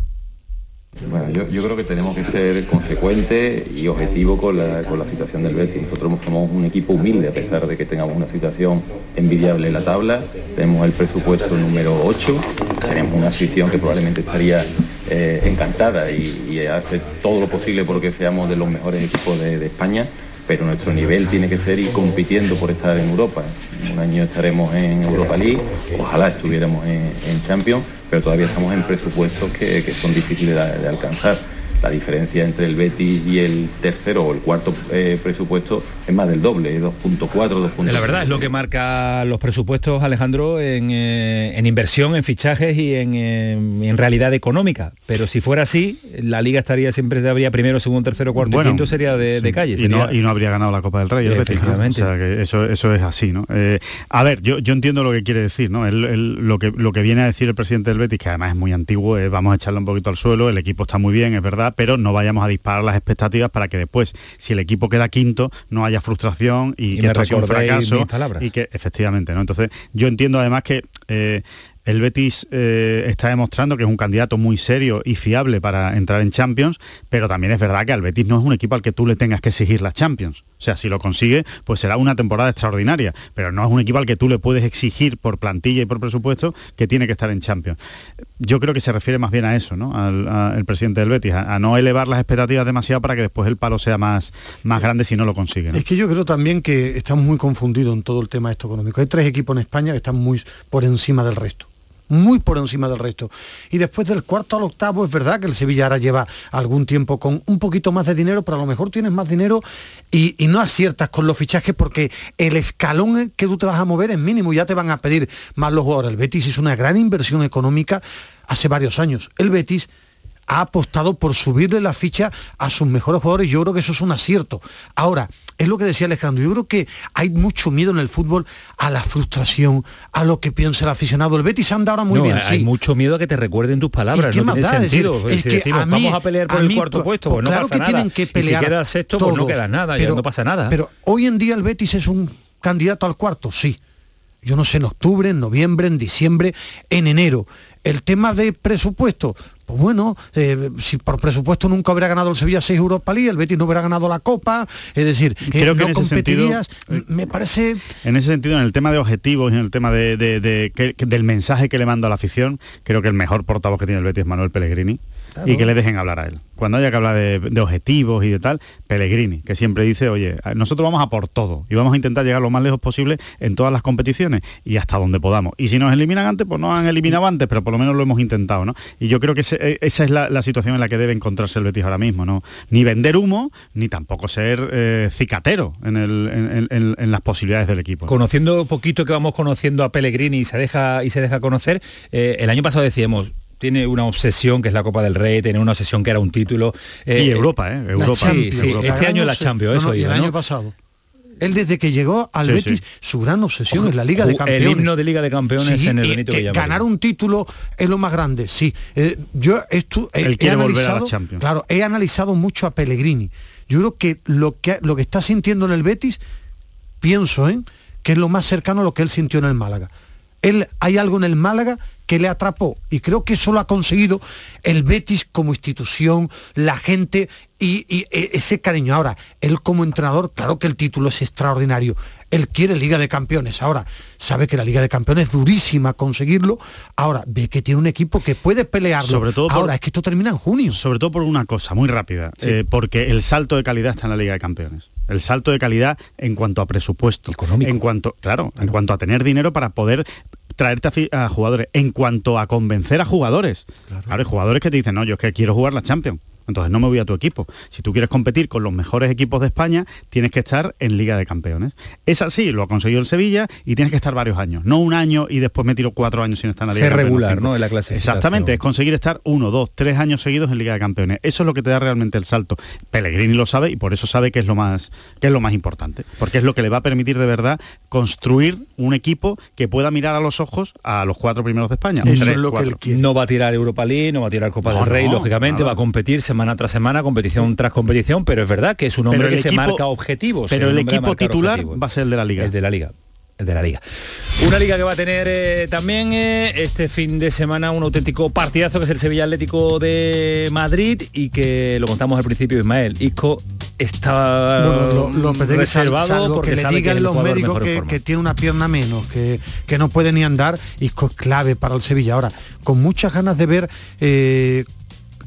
Bueno, yo, creo que tenemos que ser consecuentes y objetivos con la, situación del Betis. Nosotros somos un equipo humilde a pesar de que tengamos una situación envidiable en la tabla. Tenemos el presupuesto número 8, tenemos una afición que probablemente estaría eh, encantada y, hace todo lo posible porque seamos de los mejores equipos de, España, pero nuestro nivel tiene que ser ir compitiendo por estar en Europa. Un año estaremos en Europa League, ojalá estuviéramos en Champions pero todavía estamos en presupuestos que, son difíciles de, alcanzar. La diferencia entre el Betis y el tercero o el cuarto eh, presupuesto es más del doble, 2.4, 2.5. La verdad es lo que marca los presupuestos, Alejandro, en, eh, inversión, en fichajes y en, en, realidad económica. Pero si fuera así, la liga estaría siempre, habría primero, segundo, tercero, cuarto y quinto sería de, calle. Y, no, y, no, habría ganado la Copa del Rey, efectivamente. O sea, que eso, eso es así, ¿no? a ver, yo, yo entiendo lo que quiere decir, ¿no? lo, que, lo que viene a decir el presidente del Betis, que además es muy antiguo, vamos a echarle un poquito al suelo, el equipo está muy bien, es verdad, pero no vayamos a disparar las expectativas para que después, si el equipo queda quinto, no haya frustración y, que esto sea un fracaso. Y que, efectivamente, ¿no? Entonces, yo entiendo además que eh, el Betis eh, está demostrando que es un candidato muy serio y fiable para entrar en Champions, pero también es verdad que al Betis no es un equipo al que tú le tengas que exigir las Champions. O sea, si lo consigue, pues será una temporada extraordinaria, pero no es un equipo al que tú le puedes exigir por plantilla y por presupuesto que tiene que estar en Champions. Yo creo que se refiere más bien a eso, ¿no? Al, presidente del Betis, a, no elevar las expectativas demasiado para que después el palo sea más, más grande si no lo consigue. Es que yo creo también que estamos muy confundidos en todo el tema esto económico. Hay tres equipos en España que están muy por encima del resto muy por encima del resto. Y después del cuarto al octavo es verdad que el Sevilla ahora lleva algún tiempo con un poquito más de dinero, pero a lo mejor tienes más dinero y, no aciertas con los fichajes porque el escalón que tú te vas a mover es mínimo, y ya te van a pedir más los jugadores. El Betis hizo una gran inversión económica hace varios años. El Betis ha apostado por subirle la ficha a sus mejores jugadores. Yo creo que eso es un acierto. Ahora, es lo que decía Alejandro, yo creo que hay mucho miedo en el fútbol a la frustración, a lo que piensa el aficionado. El Betis anda ahora muy bien. Hay mucho miedo a que te recuerden tus palabras. ¿Y no tiene sentido. Es, que vamos a pelear por el cuarto puesto, pues, no pasa que tienen que pelear. Y si quedas sexto, pues no queda nada, pero, no pasa nada. Pero hoy en día el Betis es un candidato al cuarto, sí. Yo no sé, en octubre, en noviembre, en diciembre, en enero. El tema de presupuesto, pues bueno, eh, si por presupuesto nunca hubiera ganado el Sevilla 6 Europa League, el Betis no hubiera ganado la Copa, es decir, Creo que no competirías, sentido, me parece... En ese sentido, en el tema de objetivos, en el tema de, del mensaje que le mando a la afición, creo que el mejor portavoz que tiene el Betis es Manuel Pellegrini y que le dejen hablar a él. Cuando haya que hablar de, objetivos y de tal, Pellegrini, que siempre dice, oye, nosotros vamos a por todo y vamos a intentar llegar lo más lejos posible en todas las competiciones y hasta donde podamos. Y si nos eliminan antes, pues no han eliminado antes, pero por lo menos lo hemos intentado, ¿no? Y yo creo que e, esa es la, situación en la que debe encontrarse el Betis ahora mismo, ¿no? Ni vender humo, ni tampoco ser eh, cicatero en, las posibilidades del equipo. Conociendo poquito que vamos conociendo a Pellegrini y se deja, y se deja conocer, eh, el año pasado decíamos, tiene una obsesión que es la Copa del Rey, tiene una obsesión que era un título. Eh, y Europa, ¿eh? Europa. Sí, sí, este año la Champions, eso El año pasado. Él desde que llegó al Betis, su gran obsesión es la Liga de Campeones. El himno de Liga de Campeones en el Benito eh, Ganar un título es lo más grande, sí. Eh, yo esto, Él quiere volver a la Champions. Claro, he analizado mucho a Pellegrini. Yo creo que lo que, lo que está sintiendo en el Betis, pienso, ¿eh? que es lo más cercano a lo que él sintió en el Málaga. Él, hay algo en el Málaga que le atrapó. Y creo que eso lo ha conseguido el Betis como institución, la gente y, e, ese cariño. Ahora, él como entrenador, claro que el título es extraordinario. Él quiere Liga de Campeones. Ahora, sabe que la Liga de Campeones es durísima conseguirlo. Ahora, ve que tiene un equipo que puede pelearlo. Sobre todo Ahora, es que esto termina en junio. Sobre todo por una cosa muy rápida. Eh, porque el salto de calidad está en la Liga de Campeones. El salto de calidad en cuanto a presupuesto. Económico. En cuanto, claro, en cuanto a tener dinero para poder traerte a, jugadores. En cuanto a convencer a jugadores, claro. hay jugadores que te dicen, no, yo es que quiero jugar la Champions. Entonces no me voy a tu equipo. Si tú quieres competir con los mejores equipos de España, tienes que estar en Liga de Campeones. Es así, lo ha conseguido el Sevilla y tienes que estar varios años. No un año y después me tiro cuatro años sin estar en la Liga de regular, ¿no? En la clase. Exactamente, es conseguir estar uno, dos, tres años seguidos en Liga de Campeones. Eso es lo que te da realmente el salto. Pellegrini lo sabe y por eso sabe que es lo más, que es lo más importante. Porque es lo que le va a permitir de verdad construir un equipo que pueda mirar a los ojos a los cuatro primeros de España. No va a tirar Europa League, no va a tirar Copa del Rey, lógicamente, va a competir semana tras semana, competición tras competición, pero es verdad que es un hombre que se marca objetivos. Pero el equipo titular va a ser el de la liga. El de la liga el de la liga. Una liga que va a tener eh, también eh, este fin de semana un auténtico partidazo que es el Sevilla Atlético de Madrid y que lo contamos al principio Ismael. Isco está reservado porque que le digan los médicos que, tiene una pierna menos, que, que no puede ni andar, Isco es clave para el Sevilla. Ahora, con muchas ganas de ver eh,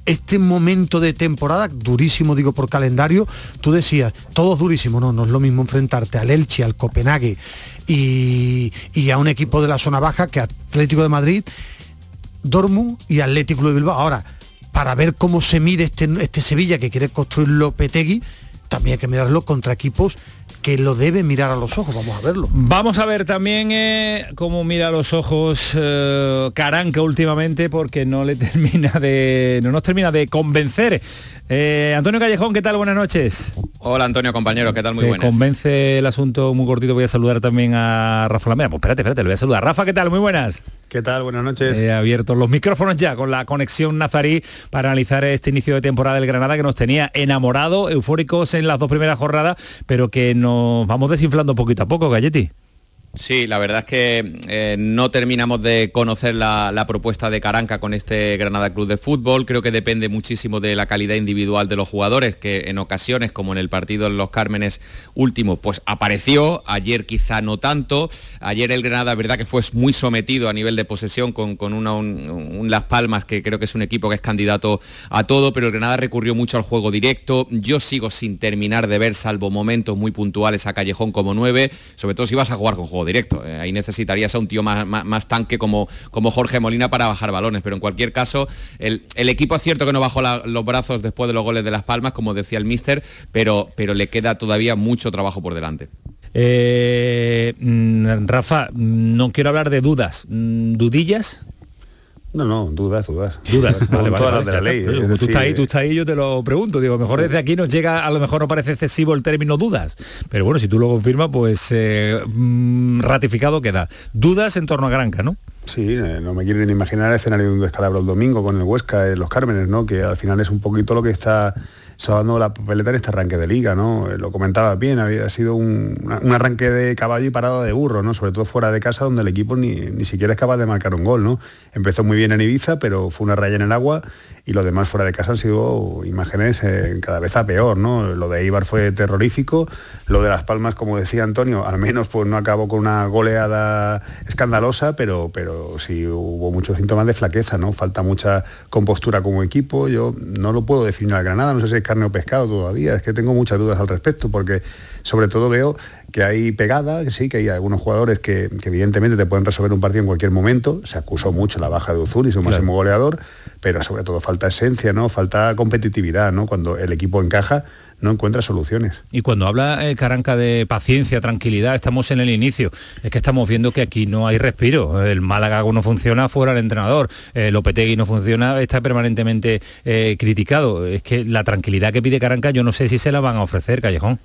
este momento de temporada, durísimo digo por calendario, tú decías, todo durísimo, no, no es lo mismo enfrentarte al Elche, al Copenhague y, a un equipo de la zona baja que Atlético de Madrid, Dortmund y Atlético de Bilbao. Ahora, para ver cómo se mide este, este Sevilla que quiere construirlo Petegui, también hay que mirarlo contra equipos que lo debe mirar a los ojos. Vamos a verlo. Vamos a ver también eh, cómo mira a los ojos eh, Caranca últimamente porque no le (laughs) termina de. no nos termina de convencer. Eh, Antonio Callejón, ¿qué tal? Buenas noches. Hola Antonio, compañero, ¿qué tal? Muy buenas. convence el asunto muy cortito. Voy a saludar también a Rafa Lamea. Pues espérate, espérate, le voy a saludar. Rafa, ¿qué tal? Muy buenas. ¿Qué tal? Buenas noches. He abierto los micrófonos ya con la conexión nazarí para analizar este inicio de temporada del Granada que nos tenía enamorado, eufóricos en las dos primeras jornadas, pero que vamos desinflando poquito a poco, Galletti. Sí, la verdad es que eh, no terminamos de conocer la, propuesta de Caranca con este Granada Club de Fútbol. Creo que depende muchísimo de la calidad individual de los jugadores, que en ocasiones, como en el partido en Los Cármenes último, pues apareció. Ayer quizá no tanto. Ayer el Granada, verdad que fue muy sometido a nivel de posesión con, un, Las Palmas, que creo que es un equipo que es candidato a todo, pero el Granada recurrió mucho al juego directo. Yo sigo sin terminar de ver, salvo momentos muy puntuales, a Callejón como nueve, sobre todo si vas a jugar con juego directo. Eh, ahí necesitarías a un tío más, tanque como, como Jorge Molina para bajar balones, pero en cualquier caso, el, equipo es cierto que no bajó los brazos después de los goles de Las Palmas, como decía el míster, pero, pero le queda todavía mucho trabajo por delante. Eh, mm, Rafa, no quiero hablar de dudas. Mm, ¿Dudillas? No, no, dudas, dudas. Dudas, vale, vale, de la ley. tú estás ahí, tú estás ahí, yo te lo pregunto. Digo, mejor desde aquí nos llega, a lo mejor no parece excesivo el término dudas. Pero bueno, si tú lo confirmas, pues eh, mm, ratificado queda. Dudas en torno a Granca, ¿no? Sí, eh, no me quieren imaginar el escenario de un descalabro el domingo con el Huesca en Los Cármenes, ¿no? Que al final es un poquito lo que está salvando la papeleta en este arranque de liga, ¿no? Eh, lo comentaba bien, había sido un, arranque de caballo y parada de burro, ¿no? Sobre todo fuera de casa donde el equipo ni, ni, siquiera es capaz de marcar un gol, ¿no? Empezó muy bien en Ibiza, pero fue una raya en el agua y lo demás fuera de casa han sido imágenes eh, cada vez a peor, ¿no? Lo de Ibar fue terrorífico, lo de Las Palmas, como decía Antonio, al menos pues no acabó con una goleada escandalosa, pero, pero sí hubo muchos síntomas de flaqueza, ¿no? Falta mucha compostura como equipo, yo no lo puedo definir al Granada, no sé si carne o pescado todavía, es que tengo muchas dudas al respecto, porque sobre todo veo que hay pegada, que sí, que hay algunos jugadores que, evidentemente te pueden resolver un partido en cualquier momento. Se acusó mucho la baja de Uzuri, su máximo goleador, pero sobre todo falta esencia, ¿no? Falta competitividad, ¿no? Cuando el equipo encaja, no encuentra soluciones. Y cuando habla eh, Caranca de paciencia, tranquilidad, estamos en el inicio. Es que estamos viendo que aquí no hay respiro. El Málaga no funciona fuera el entrenador. El Lopetegui no funciona, está permanentemente eh, criticado. Es que la tranquilidad que pide Caranca yo no sé si se la van a ofrecer, Callejón.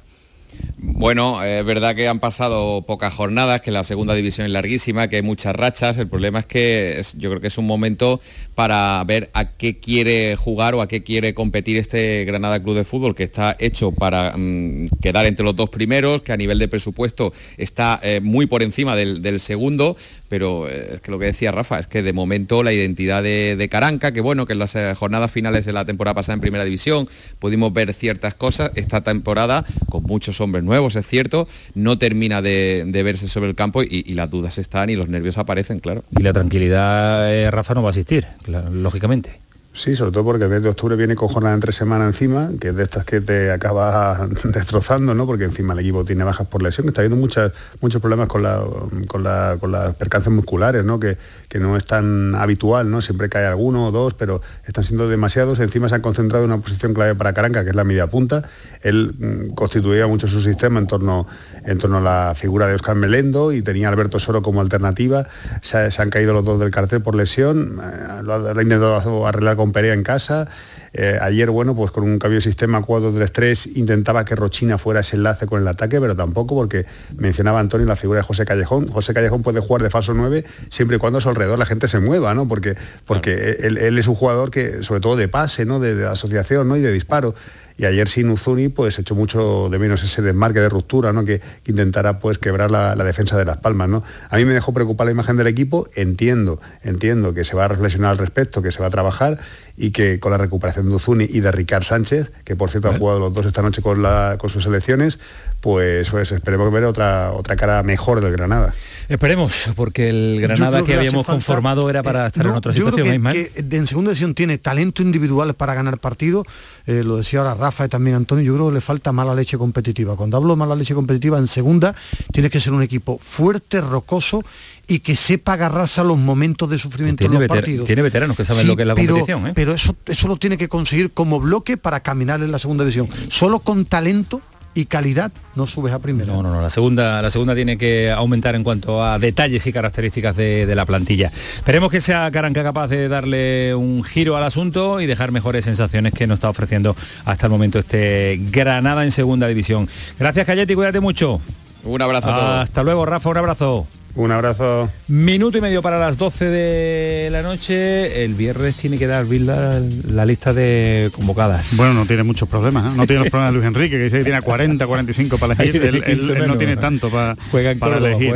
Bueno, es verdad que han pasado pocas jornadas, que la segunda división es larguísima, que hay muchas rachas. El problema es que yo creo que es un momento para ver a qué quiere jugar o a qué quiere competir este Granada Club de Fútbol, que está hecho para mm, quedar entre los dos primeros, que a nivel de presupuesto está eh, muy por encima del, segundo, pero eh, es que lo que decía Rafa es que de momento la identidad de, Caranca, que bueno, que en las eh, jornadas finales de la temporada pasada en primera división pudimos ver ciertas cosas, esta temporada con muchos hombres nuevos, es cierto, no termina de, verse sobre el campo y, las dudas están y los nervios aparecen, claro. Y la tranquilidad, eh, Rafa, no va a asistir, lógicamente. Sí, sobre todo porque el mes de octubre viene con jornada en tres semanas encima, que es de estas que te acaba (laughs) destrozando, ¿no? Porque encima el equipo tiene bajas por lesión, está habiendo muchas, muchos problemas con, la, con, las percances musculares, ¿no? Que, que, no es tan habitual, ¿no? Siempre cae alguno o dos, pero están siendo demasiados. Encima se han concentrado en una posición clave para Caranca, que es la media punta. Él mm, constituía mucho su sistema en torno, en torno a la figura de Oscar Melendo y tenía Alberto Soro como alternativa. Se, han caído los dos del cartel por lesión, eh, lo ha intentado arreglar con Perea en casa. Eh, ayer, bueno, pues con un cambio de sistema 4-3-3 intentaba que Rochina fuera ese enlace con el ataque, pero tampoco porque mencionaba Antonio la figura de José Callejón. José Callejón puede jugar de falso 9 siempre y cuando a su alrededor la gente se mueva, ¿no? Porque, porque él, es un jugador que, sobre todo de pase, ¿no? De, de asociación ¿no? y de disparo y ayer sin Uzuni pues echó mucho de menos ese desmarque de ruptura ¿no? que, intentara pues quebrar la, defensa de Las Palmas. ¿no? A mí me dejó preocupar la imagen del equipo, entiendo, entiendo que se va a reflexionar al respecto, que se va a trabajar y que con la recuperación de Uzuni y de Ricard Sánchez, que por cierto han jugado los dos esta noche con, con sus selecciones, pues, pues, esperemos ver otra, otra cara mejor del Granada. Esperemos, porque el Granada que, habíamos conformado era para estar en otra situación. Yo creo que, en segunda edición tiene talento individual para ganar partidos, eh, lo decía ahora Rafa y también Antonio, yo creo que le falta mala leche competitiva. Cuando hablo de mala leche competitiva, en segunda tienes que ser un equipo fuerte, rocoso y que sepa agarrarse a los momentos de sufrimiento en los partidos. Tiene veteranos que saben lo que es la competición. ¿eh? Pero eso, eso lo tiene que conseguir como bloque para caminar en la segunda división. Solo con talento y calidad no subes a primera. No, no, no. La segunda, la segunda tiene que aumentar en cuanto a detalles y características de, la plantilla. Esperemos que sea Caranca capaz de darle un giro al asunto y dejar mejores sensaciones que nos está ofreciendo hasta el momento este Granada en segunda división. Gracias, Cayeti, cuídate mucho. Un abrazo a todos. Hasta luego, Rafa, un abrazo. Un abrazo. Minuto y medio para las 12 de la noche. El viernes tiene que dar la, la lista de convocadas. Bueno, no tiene muchos problemas. ¿eh? No tiene los (laughs) problemas de Luis Enrique, que dice que tiene 40, 40, para elegir. él, no tiene tanto para, para elegir.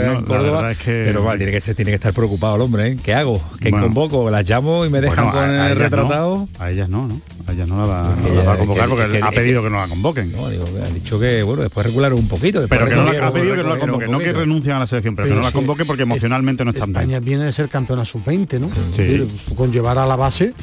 Pero vale, tiene que, ser, tiene que estar preocupado el hombre. ¿eh? ¿Qué hago? ¿Qué convoco? ¿Las llamo y me dejan con el retratado? A ellas no, ¿no? A ellas no la va, a convocar porque ha pedido que no la convoquen. No, digo, ha dicho que, bueno, después regularon un poquito. Pero que no la, ha pedido que no la convoquen. No que renuncian a la selección, pero que no la convoque porque emocionalmente no están bien. España viene de ser campeona sub-20, ¿no? Sí. Con llevar a la base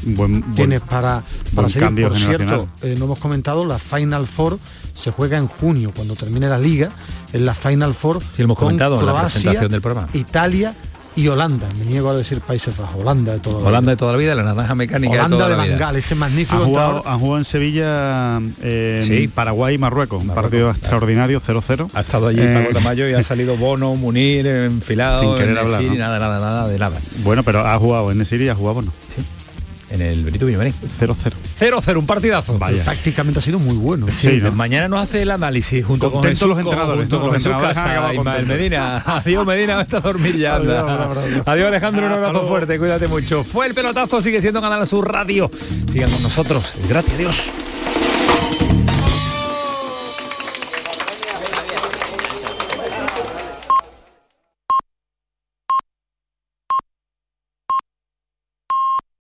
tienes para, para seguir. Por cierto, eh, no hemos comentado, la Final Four se juega en junio, cuando termine la liga, en la Final Four sí, hemos comentado la presentación del programa. Italia y Holanda. Me niego a decir Países Bajos. Holanda de toda la Holanda de toda la vida, la naranja mecánica Holanda de, Bangal, ese magnífico. Han jugado, en Sevilla, eh, Paraguay y Marruecos. Un partido extraordinario, 0-0. Ha estado allí eh, Paco Mayo y ha (laughs) salido Bono, Munir, enfilado, sin querer hablar. nada, nada, nada, de nada. Bueno, pero ha jugado en Siria y ha jugado Bono. Sí en el Benito Villamarín. 0-0. 0-0, un partidazo. Vaya. Tácticamente ha sido muy bueno. Sí, mañana nos hace el análisis junto con Jesús, los entrenadores, junto con Jesús Casa, Ismael Medina. (laughs) Adiós Medina, está a dormir ya. Adiós, Alejandro, un abrazo fuerte, cuídate mucho. Fue el pelotazo, sigue siendo Canal Sur Radio. Sigan con nosotros. Gracias, Dios.